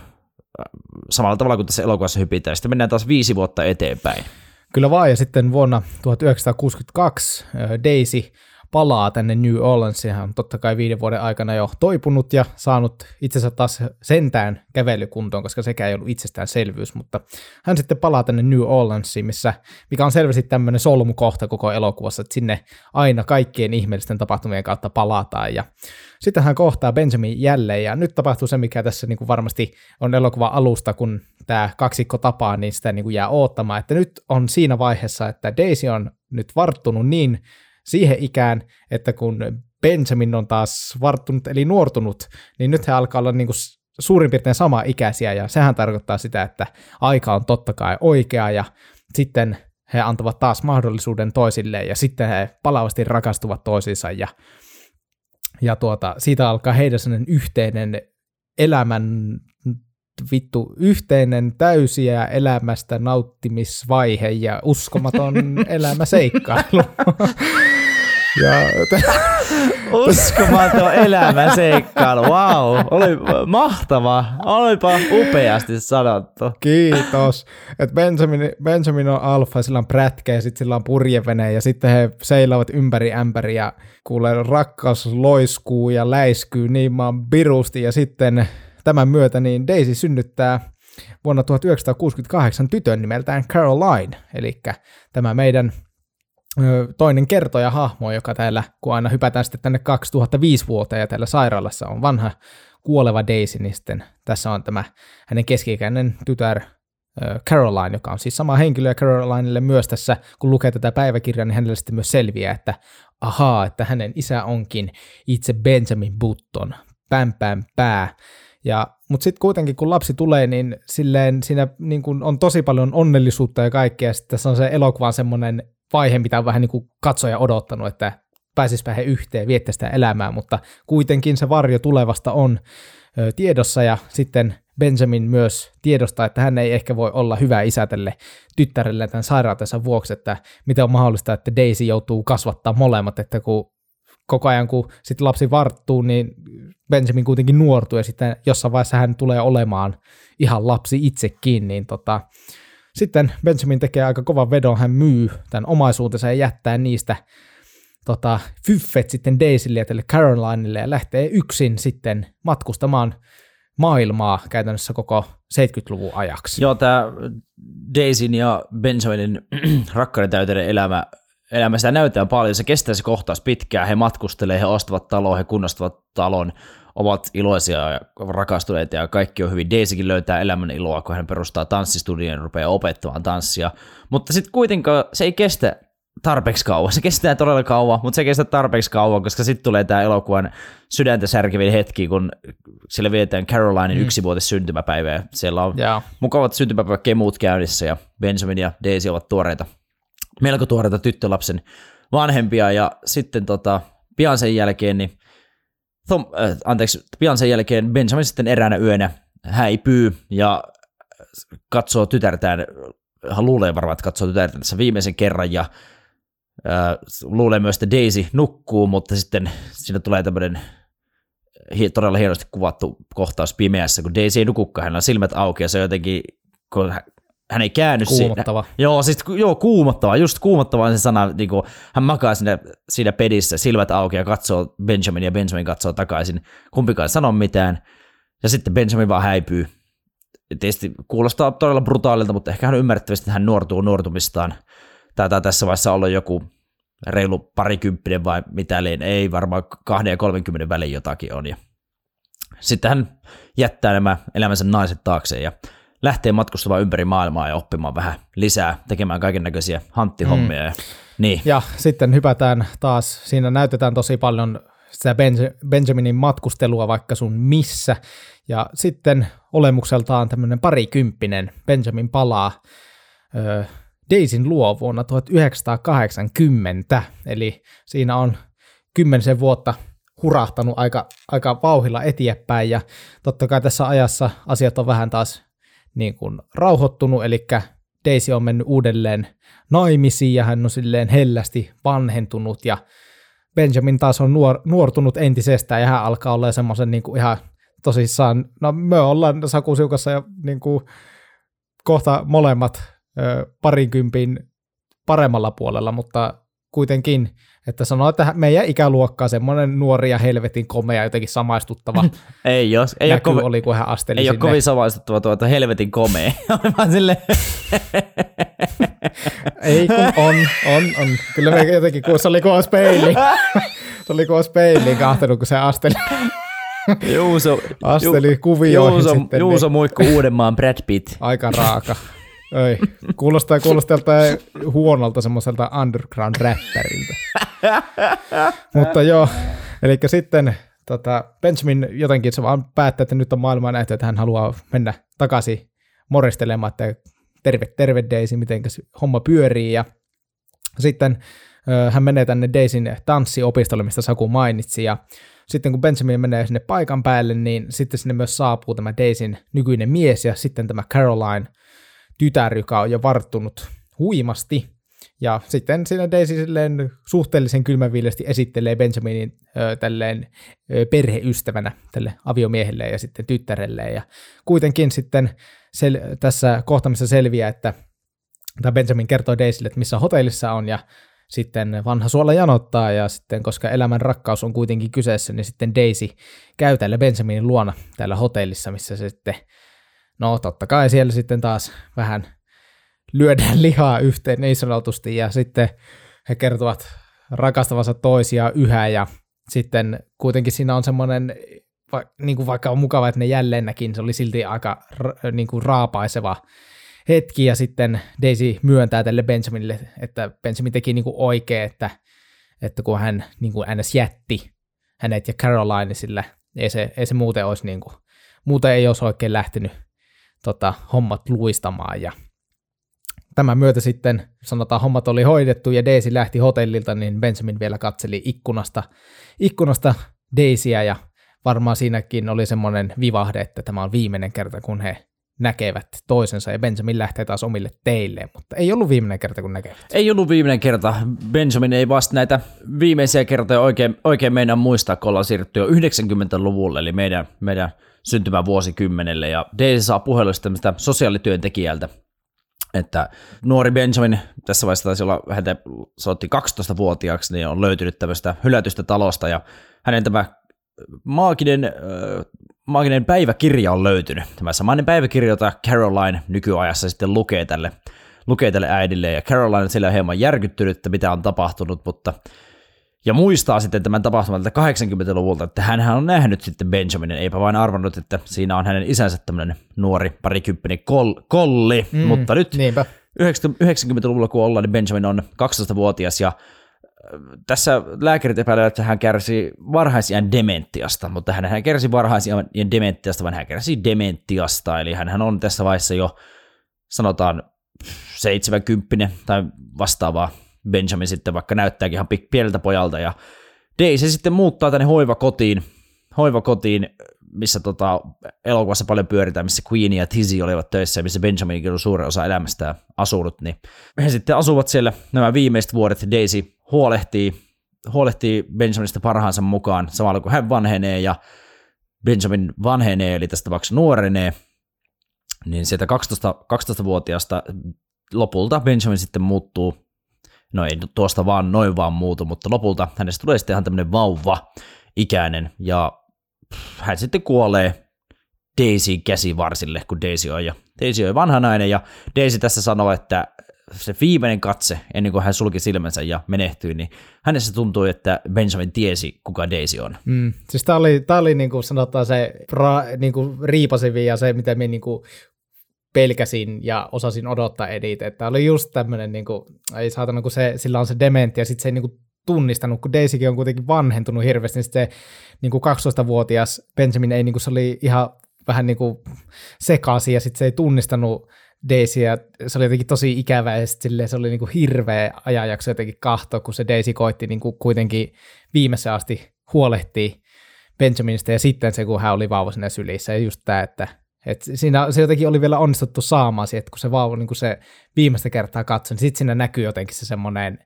samalla tavalla kuin tässä elokuvassa hypitään. Sitten mennään taas viisi vuotta eteenpäin. Kyllä vaan, ja sitten vuonna 1962 äh, Daisy palaa tänne New Orleansiin. Hän on totta kai viiden vuoden aikana jo toipunut ja saanut itsensä taas sentään kävelykuntoon, koska sekä ei ollut itsestäänselvyys, mutta hän sitten palaa tänne New Orleansiin, missä, mikä on selvästi tämmöinen solmukohta koko elokuvassa, että sinne aina kaikkien ihmeellisten tapahtumien kautta palataan ja sitten hän kohtaa Benjamin jälleen ja nyt tapahtuu se, mikä tässä niin kuin varmasti on elokuva alusta, kun tämä kaksikko tapaa, niin sitä niin kuin jää oottamaan, että nyt on siinä vaiheessa, että Daisy on nyt varttunut niin siihen ikään, että kun Benjamin on taas varttunut eli nuortunut, niin nyt he alkaa olla niin kuin suurin piirtein sama ikäisiä ja sehän tarkoittaa sitä, että aika on totta kai oikea ja sitten he antavat taas mahdollisuuden toisilleen ja sitten he palavasti rakastuvat toisiinsa ja, ja tuota, siitä alkaa heidän sellainen yhteinen elämän vittu yhteinen täysiä elämästä nauttimisvaihe ja uskomaton elämäseikkailu. Ja, Uskomaton elämäseikkailu, wow, oli mahtava, olipa upeasti sanottu. Kiitos. Et Benjamin, Benjamin on alfa, sillä on prätkä ja sitten sillä on purjevene ja sitten he seilaavat ympäri ämpäri ja kuulee rakkaus loiskuu ja läiskyy niin maan birusti ja sitten tämän myötä niin Daisy synnyttää vuonna 1968 tytön nimeltään Caroline, eli tämä meidän toinen kertoja hahmo, joka täällä, kun aina hypätään sitten tänne 2005 vuoteen ja täällä sairaalassa on vanha kuoleva Daisy, niin sitten tässä on tämä hänen keski-ikäinen tytär Caroline, joka on siis sama henkilö ja Carolinelle myös tässä, kun lukee tätä päiväkirjaa, niin hänelle sitten myös selviää, että ahaa, että hänen isä onkin itse Benjamin Button, päm päm pää. Ja, mutta sitten kuitenkin kun lapsi tulee, niin silleen siinä niin kun on tosi paljon onnellisuutta ja kaikkea, ja sitten se on se elokuvan semmoinen vaihe, mitä on vähän niin kuin katsoja odottanut, että pääsispä he yhteen, viettää sitä elämää, mutta kuitenkin se varjo tulevasta on ö, tiedossa ja sitten Benjamin myös tiedostaa, että hän ei ehkä voi olla hyvä isä tälle tyttärelle tämän sairautensa vuoksi, että miten on mahdollista, että Daisy joutuu kasvattaa molemmat, että kun koko ajan kun sitten lapsi varttuu, niin Benjamin kuitenkin nuortuu ja sitten jossain vaiheessa hän tulee olemaan ihan lapsi itsekin, niin tota, sitten Benjamin tekee aika kovan vedon, hän myy tämän omaisuutensa ja jättää niistä tota, fyffet sitten Daisylle ja tälle Carolinelle ja lähtee yksin sitten matkustamaan maailmaa käytännössä koko 70-luvun ajaksi. Joo, tämä Daisyn ja Benjaminin rakkauden elämä, elämä sitä näyttää paljon, se kestää se kohtaus pitkään, he matkustelee, he ostavat taloa, he kunnostavat talon, ovat iloisia ja rakastuneita ja kaikki on hyvin. Daisykin löytää elämän iloa, kun hän perustaa tanssistudion ja rupeaa opettamaan tanssia. Mutta sitten kuitenkaan se ei kestä tarpeeksi kauan. Se kestää todella kauan, mutta se kestää tarpeeksi kauan, koska sitten tulee tämä elokuvan sydäntä särkevin hetki, kun sillä vietetään Carolinin mm. yksivuotis syntymäpäivä ja siellä on yeah. mukavat syntymäpäiväkemut käynnissä ja Benjamin ja Daisy ovat tuoreita, melko tuoreita tyttölapsen vanhempia ja sitten tota, pian sen jälkeen niin Tom, äh, anteeksi, pian sen jälkeen Benjamin sitten eräänä yönä häipyy ja katsoo tytärtään, hän luulee varmaan, että katsoo tytärtään tässä viimeisen kerran ja luulee myös, että Daisy nukkuu, mutta sitten siinä tulee tämmöinen todella hienosti kuvattu kohtaus pimeässä, kun Daisy ei nukukaan, hänellä on silmät auki ja se on jotenkin, kun hän ei käänny Kuumottava. Siinä. Joo, siis joo, kuumottava, just kuumottava on se sana, niin kuin, hän makaa siinä, siinä pedissä, silmät auki ja katsoo Benjamin ja Benjamin katsoo takaisin, kumpikaan ei sano mitään, ja sitten Benjamin vaan häipyy. Tietysti kuulostaa todella brutaalilta, mutta ehkä hän ymmärrettävästi, että hän nuortuu nuortumistaan. Taitaa tässä vaiheessa olla joku reilu parikymppinen vai mitä liin, ei varmaan kahden ja kolmenkymmenen väliin jotakin on. Ja sitten hän jättää nämä elämänsä naiset taakse ja lähtee matkustamaan ympäri maailmaa ja oppimaan vähän lisää, tekemään kaiken näköisiä hanttihommia. Mm. Ja, niin. ja sitten hypätään taas, siinä näytetään tosi paljon sitä Benjaminin matkustelua vaikka sun missä, ja sitten olemukseltaan tämmöinen parikymppinen Benjamin palaa ö, Daisin luo vuonna 1980, eli siinä on kymmenisen vuotta hurahtanut aika, aika vauhilla eteenpäin, ja totta kai tässä ajassa asiat on vähän taas niin kuin rauhoittunut, eli Daisy on mennyt uudelleen naimisiin, ja hän on silleen hellästi vanhentunut, ja Benjamin taas on nuor, nuortunut entisestään, ja hän alkaa olla semmoisen niin kuin ihan tosissaan, no me ollaan Sakusiukassa ja niin kuin kohta molemmat parinkympin paremmalla puolella, mutta kuitenkin, että sanoo, että meidän ikäluokka semmoinen nuori ja helvetin komea, jotenkin samaistuttava ei jos, ei näky ole oli, kun hän asteli Ei sinne. ole kovin samaistuttava tuo, että helvetin komea. Vaan sille... ei kun on, on, on. Kyllä me jotenkin, kun se oli kuin peili. se oli kuin peiliin kahtenut, kun se asteli. Juuso, asteli kuvioihin Juuso, sitten. Juuso niin. muikku Uudenmaan Brad Pitt. Aika raaka. Ei, kuulostaa, kuulostaa huonolta semmoiselta underground-räppäriltä. Mutta joo, eli sitten tota, Benjamin jotenkin se vaan päättää, että nyt on maailma nähty, että hän haluaa mennä takaisin moristelemaan, että terve, terve Daisy, miten homma pyörii, ja sitten hän menee tänne Daisyn tanssiopistolle, mistä Saku mainitsi, ja sitten kun Benjamin menee sinne paikan päälle, niin sitten sinne myös saapuu tämä Daisyn nykyinen mies, ja sitten tämä Caroline – tytär, joka on jo varttunut huimasti. Ja sitten siinä Daisy silleen suhteellisen kylmäviilesti esittelee Benjaminin ö, tälleen ö, perheystävänä tälle aviomiehelle ja sitten tyttärelle. Ja kuitenkin sitten sel- tässä kohtamissa selviää, että tai Benjamin kertoo Daisylle, että missä hotellissa on ja sitten vanha suola janottaa ja sitten koska elämän rakkaus on kuitenkin kyseessä, niin sitten Daisy käy täällä Benjaminin luona täällä hotellissa, missä se sitten No totta kai siellä sitten taas vähän lyödään lihaa yhteen niin sanotusti ja sitten he kertovat rakastavansa toisia yhä ja sitten kuitenkin siinä on semmoinen, va, niin kuin vaikka on mukava, että ne jälleen näkin, se oli silti aika niin kuin raapaiseva hetki ja sitten Daisy myöntää tälle Benjaminille, että Benjamin teki niin kuin oikein, että, että kun hän niin kuin ns. jätti hänet ja Caroline sillä, ei se, ei se muuten olisi niin kuin, muuten ei olisi oikein lähtenyt tota, hommat luistamaan ja Tämän myötä sitten sanotaan hommat oli hoidettu ja Daisy lähti hotellilta, niin Benjamin vielä katseli ikkunasta, ikkunasta Daisyä ja varmaan siinäkin oli semmoinen vivahde, että tämä on viimeinen kerta, kun he näkevät toisensa ja Benjamin lähtee taas omille teilleen, mutta ei ollut viimeinen kerta, kun näkevät. Ei ollut viimeinen kerta. Benjamin ei vasta näitä viimeisiä kertoja oikein, oikein meidän muistaa, kun ollaan siirrytty jo 90-luvulle, eli meidän, meidän syntymävuosikymmenelle, ja Daisy saa puhelun tämmöistä sosiaalityöntekijältä, että nuori Benjamin, tässä vaiheessa taisi olla, häntä soitti 12-vuotiaaksi, niin on löytynyt tämmöistä hylätystä talosta, ja hänen tämä maaginen, äh, maaginen päiväkirja on löytynyt. Tämä samainen päiväkirja, jota Caroline nykyajassa sitten lukee tälle, lukee tälle äidille, ja Caroline on hieman järkyttynyt, että mitä on tapahtunut, mutta ja muistaa sitten tämän tapahtuman 80-luvulta, että hän on nähnyt sitten Benjaminin, eipä vain arvannut, että siinä on hänen isänsä tämmöinen nuori parikymppinen kol, kolli, mm, mutta nyt niinpä. 90-luvulla kun ollaan, niin Benjamin on 12-vuotias ja äh, tässä lääkärit epäilevät, että hän kärsii varhaisian dementiasta, mutta hän, hän kärsi varhaisian dementiasta, vaan hän kärsii dementiasta, eli hän on tässä vaiheessa jo sanotaan 70 tai vastaavaa Benjamin sitten vaikka näyttääkin ihan pieneltä pojalta ja Daisy sitten muuttaa tänne hoivakotiin, hoivakotiin missä tota, elokuvassa paljon pyöritään, missä Queen ja Tizzy olivat töissä ja missä Benjamin on suurin osa elämästään asunut, niin he sitten asuvat siellä nämä viimeiset vuodet. Daisy huolehtii, huolehtii Benjaminista parhaansa mukaan samalla kun hän vanhenee ja Benjamin vanhenee, eli tästä tapauksessa nuorenee, niin sieltä 12, 12-vuotiaasta lopulta Benjamin sitten muuttuu, no ei tuosta vaan noin vaan muutu, mutta lopulta hänestä tulee sitten ihan tämmöinen vauva ikäinen ja hän sitten kuolee Daisy käsivarsille, kun Daisy on, ja Daisy on vanha nainen, ja Daisy tässä sanoo, että se viimeinen katse, ennen kuin hän sulki silmänsä ja menehtyi, niin hänessä tuntui, että Benjamin tiesi, kuka Daisy on. Mm. Siis tämä oli, tää oli niin kuin sanotaan se pra, niin kuin ja se, mitä me niin kuin pelkäsin ja osasin odottaa edit, että oli just tämmöinen, niin kuin, ei saatana, kun se, sillä on se dementti ja sitten se ei niin kuin tunnistanut, kun Daisykin on kuitenkin vanhentunut hirveästi, niin se niin kuin 12-vuotias Benjamin ei, niin kuin, se oli ihan vähän niin kuin sekaisin ja sitten se ei tunnistanut Daisy ja se oli jotenkin tosi ikävä ja sitten se oli niin kuin hirveä ajanjakso jotenkin kahto, kun se Daisy koitti niin kuin kuitenkin viimeisessä asti huolehtii Benjaminista ja sitten se, kun hän oli vauva sinne sylissä ja just tämä, että et siinä se jotenkin oli vielä onnistuttu saamaan siihen, että kun se vauva niin kun se viimeistä kertaa katsoi, niin sitten siinä näkyy jotenkin se semmoinen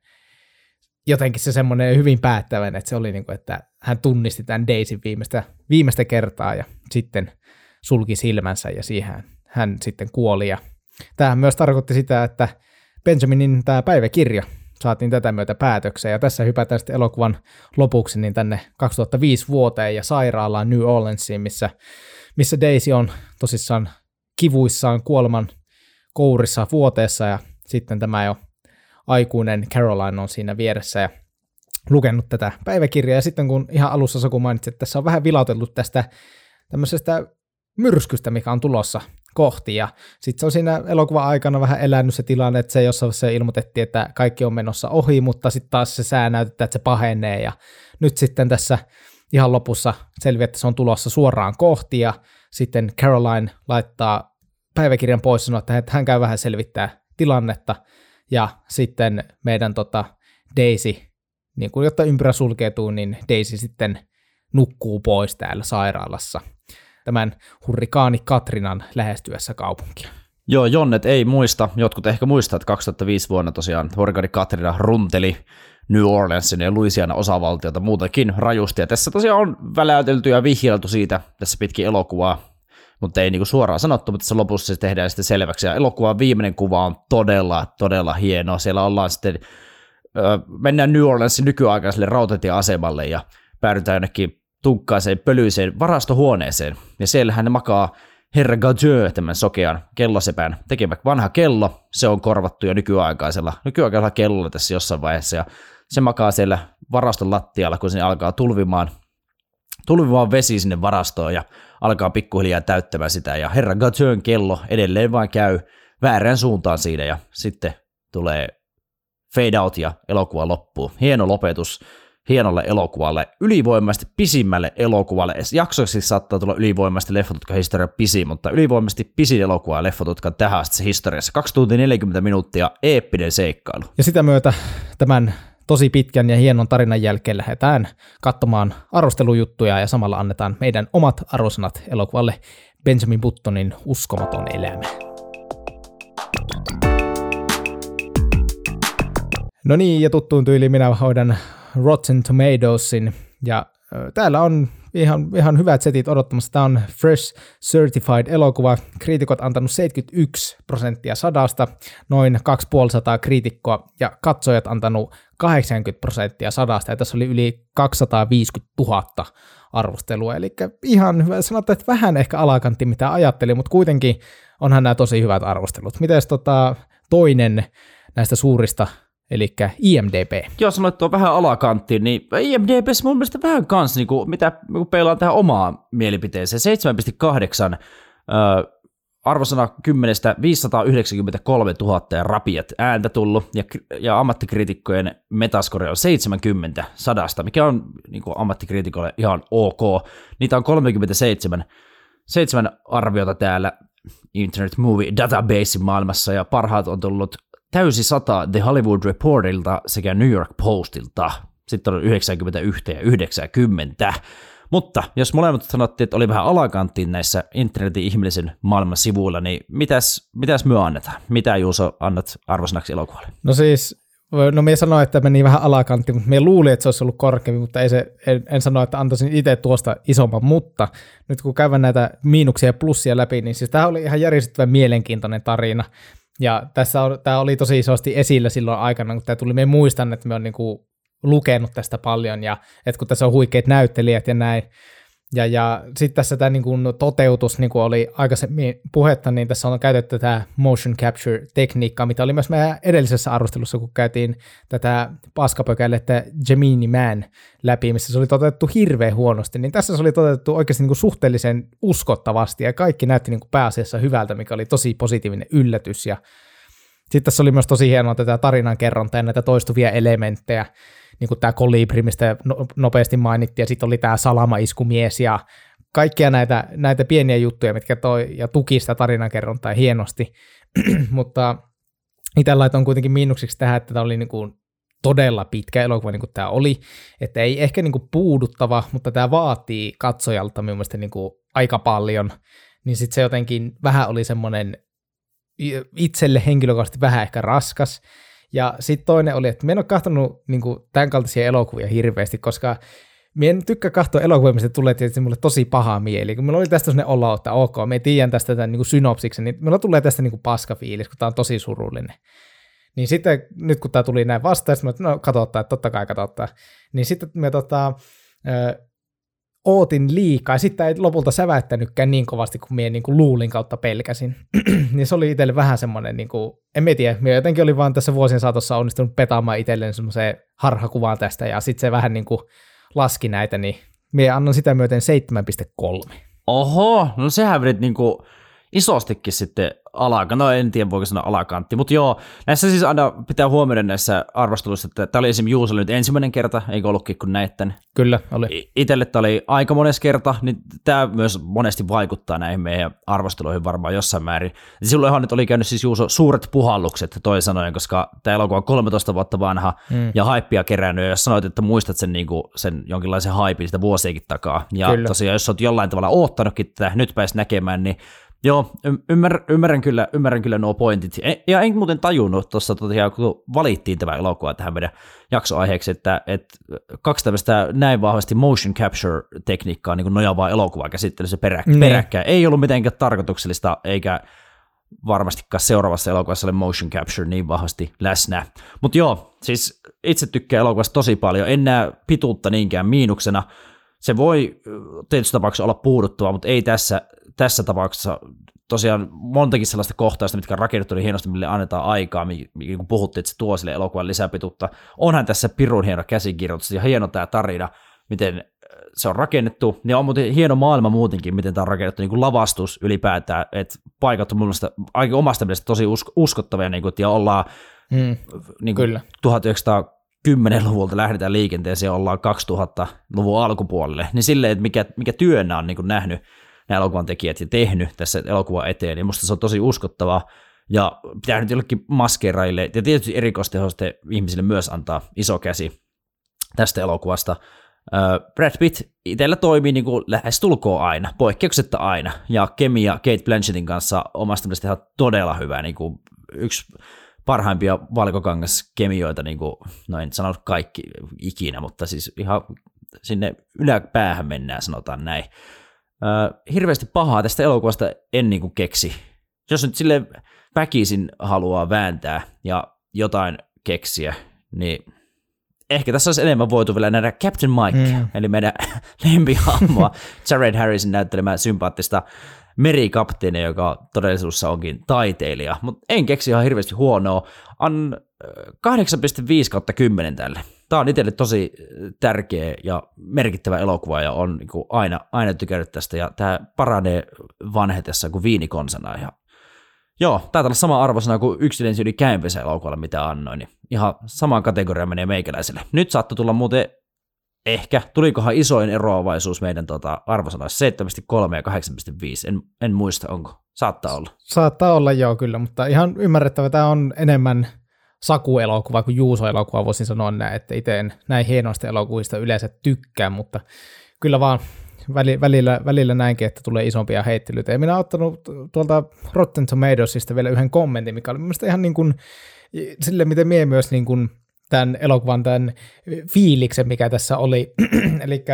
jotenkin se semmoinen hyvin päättävän, että se oli niin kuin, että hän tunnisti tämän Daisy viimeistä, viimeistä kertaa ja sitten sulki silmänsä ja siihen hän sitten kuoli. Ja tämähän myös tarkoitti sitä, että Benjaminin tämä päiväkirja saatiin tätä myötä päätökseen. Ja tässä hypätään sitten elokuvan lopuksi niin tänne 2005 vuoteen ja sairaalaan New Orleansiin, missä, missä Daisy on tosissaan kivuissaan kuoleman kourissa vuoteessa ja sitten tämä jo aikuinen Caroline on siinä vieressä ja lukenut tätä päiväkirjaa. Ja sitten kun ihan alussa Saku mainitsi, että tässä on vähän vilautellut tästä tämmöisestä myrskystä, mikä on tulossa kohti. Ja sitten se on siinä elokuvan aikana vähän elänyt se tilanne, että se jossain se ilmoitettiin, että kaikki on menossa ohi, mutta sitten taas se sää näyttää, että se pahenee. Ja nyt sitten tässä ihan lopussa selviää, että se on tulossa suoraan kohti. Ja sitten Caroline laittaa päiväkirjan pois ja sanoo, että hän käy vähän selvittää tilannetta – ja sitten meidän tota Daisy, niin kuin jotta ympyrä sulkeutuu, niin Daisy sitten nukkuu pois täällä sairaalassa tämän hurrikaani Katrinan lähestyessä kaupunkia. Joo, Jonnet ei muista, jotkut ehkä muistaa, että 2005 vuonna tosiaan hurrikaani Katrina runteli New Orleansin ja Louisiana osavaltiota muutenkin rajusti. Ja tässä tosiaan on väläytelty ja vihjeltu siitä tässä pitkin elokuvaa mutta ei niinku suoraan sanottu, mutta tässä lopussa se tehdään sitten selväksi. Ja elokuvan viimeinen kuva on todella, todella hieno. Siellä ollaan sitten, mennään New Orleansin nykyaikaiselle rautatieasemalle ja päädytään jonnekin tunkkaiseen pölyiseen varastohuoneeseen. Ja siellähän ne makaa Herra Gadieu, tämän sokean kellosepän tekemä vanha kello. Se on korvattu jo nykyaikaisella, nykyaikaisella kellolla tässä jossain vaiheessa. Ja se makaa siellä varaston lattialla, kun se alkaa tulvimaan, tulvimaan vesi sinne varastoon ja alkaa pikkuhiljaa täyttämään sitä ja herra Gatön kello edelleen vain käy väärään suuntaan siinä ja sitten tulee fade out ja elokuva loppuu. Hieno lopetus hienolle elokuvalle, ylivoimaisesti pisimmälle elokuvalle. Jaksoiksi saattaa tulla ylivoimaisesti leffotutka historia pisin, mutta ylivoimaisesti pisin elokuva ja leffotutka tähän historiassa. 2 tuntia 40 minuuttia, eeppinen seikkailu. Ja sitä myötä tämän tosi pitkän ja hienon tarinan jälkeen lähdetään katsomaan arvostelujuttuja ja samalla annetaan meidän omat arvosanat elokuvalle Benjamin Buttonin Uskomaton elämä. No niin, ja tuttuun tyyliin minä hoidan Rotten Tomatoesin, ja täällä on ihan, ihan hyvät setit odottamassa. Tämä on Fresh Certified elokuva. Kriitikot antanut 71 prosenttia sadasta, noin 250 kriitikkoa, ja katsojat antanut 80 prosenttia sadasta, ja tässä oli yli 250 000 arvostelua, eli ihan hyvä, sanotaan, että vähän ehkä alakantti mitä ajattelin, mutta kuitenkin onhan nämä tosi hyvät arvostelut. Miten tota, toinen näistä suurista eli IMDB. Jos sanoit tuo vähän alakanttiin, niin IMDB mun mielestä vähän kans, niin kuin, mitä kun peilaan tähän omaa mielipiteeseen, 7,8 äh, arvosana 10 593 000 ja rapiat ääntä tullut, ja, ja ammattikriitikkojen metaskori on 70 sadasta, mikä on niin kuin ammattikriitikolle ihan ok. Niitä on 37 seitsemän arviota täällä Internet Movie Databasein maailmassa, ja parhaat on tullut täysi sata The Hollywood Reportilta sekä New York Postilta. Sitten on 91 ja 90. Mutta jos molemmat sanottiin, että oli vähän alakanttiin näissä internetin ihmisen maailman sivuilla, niin mitäs, mitäs myö annetaan? Mitä Juuso annat arvosanaksi elokuvalle? No siis No me sanoin, että meni vähän alakantti, mutta me luulin, että se olisi ollut korkeampi, mutta ei se, en, en sano, että antaisin itse tuosta isomman, mutta nyt kun käydään näitä miinuksia ja plussia läpi, niin siis tämä oli ihan järjestettävän mielenkiintoinen tarina. Ja tässä on, tämä oli tosi isosti esillä silloin aikana, kun tämä tuli. Me muistan, että me on niin kuin lukenut tästä paljon ja että kun tässä on huikeat näyttelijät ja näin, ja, ja sitten tässä tämä niin toteutus, niin kuin oli aikaisemmin puhetta, niin tässä on käytetty tätä motion capture-tekniikkaa, mitä oli myös meidän edellisessä arvostelussa, kun käytiin tätä että Gemini Man läpi, missä se oli toteutettu hirveän huonosti, niin tässä se oli toteutettu oikeasti niin kuin suhteellisen uskottavasti, ja kaikki näytti niin kuin pääasiassa hyvältä, mikä oli tosi positiivinen yllätys, ja sitten tässä oli myös tosi hienoa tätä tarinankerrontaa ja näitä toistuvia elementtejä, niin kuin tämä kolibri, mistä no, nopeasti mainittiin, ja sitten oli tämä salamaiskumies ja kaikkia näitä, näitä pieniä juttuja, mitkä toi ja tuki sitä tarinankerrontaa hienosti, mutta itse laitoin kuitenkin miinuksiksi tähän, että tämä oli niin kuin todella pitkä elokuva, niin kuin tämä oli, että ei ehkä niin kuin puuduttava, mutta tämä vaatii katsojalta minun mielestä niin kuin aika paljon, niin sitten se jotenkin vähän oli semmoinen itselle henkilökohtaisesti vähän ehkä raskas, ja sitten toinen oli, että mä en ole katsonut niin tämän kaltaisia elokuvia hirveästi, koska Mie en tykkää katsoa elokuvia, mistä tulee tietysti mulle tosi paha mieli. Kun meillä oli tästä sellainen olo, että ok, me tiedän tästä tämän niin synopsiksen, niin meillä tulee tästä niin paska fiilis, kun tämä on tosi surullinen. Niin sitten nyt kun tämä tuli näin vastaan, mä, no katsotaan, että totta kai katsotaan. Niin sitten me tota, ootin liikaa, ja sitten ei lopulta säväyttänytkään niin kovasti kuin minä niin kuin luulin kautta pelkäsin. niin se oli itselle vähän semmoinen, niin kuin, en tiedä, minä jotenkin oli vaan tässä vuosien saatossa onnistunut petaamaan itselleen semmoiseen harhakuvaan tästä, ja sitten se vähän niin kuin laski näitä, niin minä annan sitä myöten 7,3. Oho, no sehän vedit niin kuin isostikin sitten alakantti, no en tiedä voiko sanoa alakantti, mutta joo, näissä siis aina pitää huomioida näissä arvosteluissa, että tämä oli esimerkiksi Juusalle nyt ensimmäinen kerta, eikö ollutkin kun näitten. Kyllä, oli. Itelle tämä oli aika mones kerta, niin tämä myös monesti vaikuttaa näihin meidän arvosteluihin varmaan jossain määrin. Ja silloinhan nyt oli käynyt siis Juuso suuret puhallukset toi sanoen, koska tämä elokuva on 13 vuotta vanha mm. ja haippia kerännyt, ja jos sanoit, että muistat sen, niin kuin, sen jonkinlaisen haipin sitä vuosiakin takaa, ja Kyllä. tosiaan jos olet jollain tavalla oottanutkin tätä, nyt pääs näkemään, niin Joo, ymmär, ymmärrän, kyllä, ymmärrän kyllä nuo pointit. E, ja en muuten tajunnut tuossa, kun valittiin tämä elokuva tähän meidän jaksoaiheeksi, että, että kaksi tämmöistä näin vahvasti motion capture-tekniikkaa niin nojaavaa elokuvaa käsittelyssä perä, ne. peräkkäin. Ei ollut mitenkään tarkoituksellista, eikä varmastikaan seuraavassa elokuvassa ole motion capture niin vahvasti läsnä. Mutta joo, siis itse tykkään elokuvasta tosi paljon. En näe pituutta niinkään miinuksena. Se voi tietysti tapauksessa olla puuduttava, mutta ei tässä tässä tapauksessa tosiaan montakin sellaista kohtausta, mitkä on rakennettu niin hienosti, mille annetaan aikaa, niin kun puhuttiin, että se tuo sille elokuvan lisäpituutta. Onhan tässä pirun hieno käsikirjoitus ja hieno tämä tarina, miten äh, se on rakennettu, ja on muuten hieno maailma muutenkin, miten tämä on rakennettu, niin kuin lavastus ylipäätään, että paikat on mun mielestä aika omasta mielestä tosi uskottavia, niin kuin, ja ollaan mm, niin kuin 1910-luvulta lähdetään liikenteeseen ja ollaan 2000-luvun alkupuolelle, niin silleen, että mikä, mikä työnä on niin kuin nähnyt nämä elokuvan tekijät ja tehnyt tässä elokuva eteen, niin musta se on tosi uskottava ja pitää nyt jollekin maskeeraille ja tietysti erikoistehoste ihmisille myös antaa iso käsi tästä elokuvasta. Brad Pitt itsellä toimii niin kuin lähestulkoon aina, poikkeuksetta aina, ja kemia Kate Blanchettin kanssa omasta mielestä ihan todella hyvä, niin kuin yksi parhaimpia valkokangaskemioita, niin kuin, no en sano kaikki ikinä, mutta siis ihan sinne yläpäähän mennään, sanotaan näin. Äh, hirveästi pahaa tästä elokuvasta en niin kuin keksi. Jos nyt sille väkisin haluaa vääntää ja jotain keksiä, niin ehkä tässä olisi enemmän voitu vielä nähdä Captain Mike, mm. eli meidän lempihahmoa, Jared Harrisin näyttelemään sympaattista merikapteeni, joka todellisuudessa onkin taiteilija, mutta en keksi ihan hirveästi huonoa. An 8,5 kautta 10 tälle tämä on itselle tosi tärkeä ja merkittävä elokuva ja on niin kuin aina, aina tykännyt tästä. Ja tämä paranee vanhetessa kuin viinikonsana ja Joo, taitaa olla sama arvosana kuin yksilön yli käynpesä elokuvalla, mitä annoin, niin ihan samaan kategoriaan menee meikäläiselle. Nyt saattoi tulla muuten ehkä, tulikohan isoin eroavaisuus meidän tota, arvosanoissa? 7,3 ja 8,5, en, en muista onko, saattaa olla. Saattaa olla joo kyllä, mutta ihan ymmärrettävä, tämä on enemmän Saku-elokuva kuin Juuso-elokuva, voisin sanoa näin, että itse en näin hienoista elokuvista yleensä tykkää, mutta kyllä vaan välillä, välillä näinkin, että tulee isompia heittelyitä. Ja minä olen ottanut tuolta Rotten Tomatoesista vielä yhden kommentin, mikä oli mielestäni ihan niin kuin, sille, miten mie myös niin kuin tämän elokuvan tämän fiiliksen, mikä tässä oli. Eli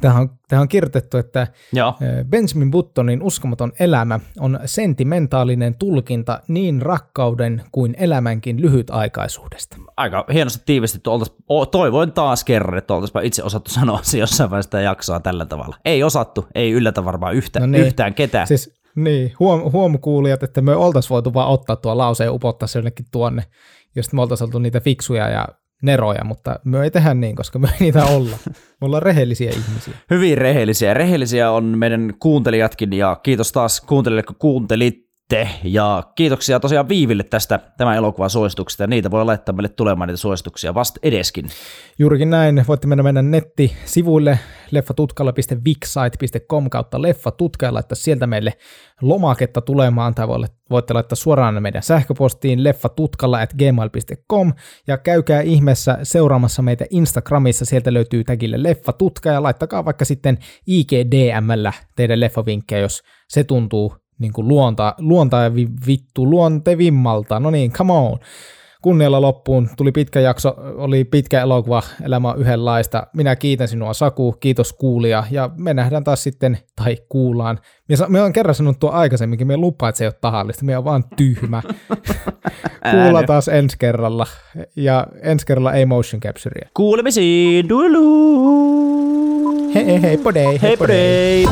Tähän on, tähän on kirjoitettu, että Joo. Benjamin Buttonin uskomaton elämä on sentimentaalinen tulkinta niin rakkauden kuin elämänkin lyhytaikaisuudesta. Aika hienosti tiivistetty. toivoin taas kerran, että oltaisiin itse osattu sanoa se jossain vaiheessa sitä jaksoa tällä tavalla. Ei osattu, ei yllätä varmaan yhtä, no niin. yhtään ketään. Siis, niin, huom, huom kuulijat, että me oltaisiin voitu vaan ottaa tuo lause ja upottaa se jonnekin tuonne, jos me oltaisiin oltu niitä fiksuja ja neroja, mutta me ei tehdä niin, koska me ei niitä olla. Me ollaan rehellisiä ihmisiä. Hyvin rehellisiä. Rehellisiä on meidän kuuntelijatkin ja kiitos taas kuuntelijoille, kun kuuntelit sitten. Ja kiitoksia tosiaan Viiville tästä tämän elokuvan suosituksesta. Ja niitä voi laittaa meille tulemaan niitä suosituksia vasta edeskin. Juurikin näin. Voitte mennä meidän nettisivuille leffatutkalla.vixsite.com kautta leffatutka ja laittaa sieltä meille lomaketta tulemaan tai voitte laittaa suoraan meidän sähköpostiin leffatutkalla at gmail.com ja käykää ihmeessä seuraamassa meitä Instagramissa, sieltä löytyy tagille leffatutka ja laittakaa vaikka sitten IGDMllä teidän leffavinkkejä, jos se tuntuu niin kuin luonta, luonta ja vittu luontevimmalta. No niin, come on. Kunnialla loppuun. Tuli pitkä jakso, oli pitkä elokuva, elämä on yhdenlaista. Minä kiitän sinua Saku, kiitos kuulija ja me nähdään taas sitten, tai kuullaan. Me on kerran sanonut tuo aikaisemminkin, me lupaa, että se ei ole tahallista, me on vaan tyhmä. Kuulla taas ensi kerralla ja ensi kerralla ei motion capturea. Kuulemisiin, duelu! Hei hei, hei podei, hei podei.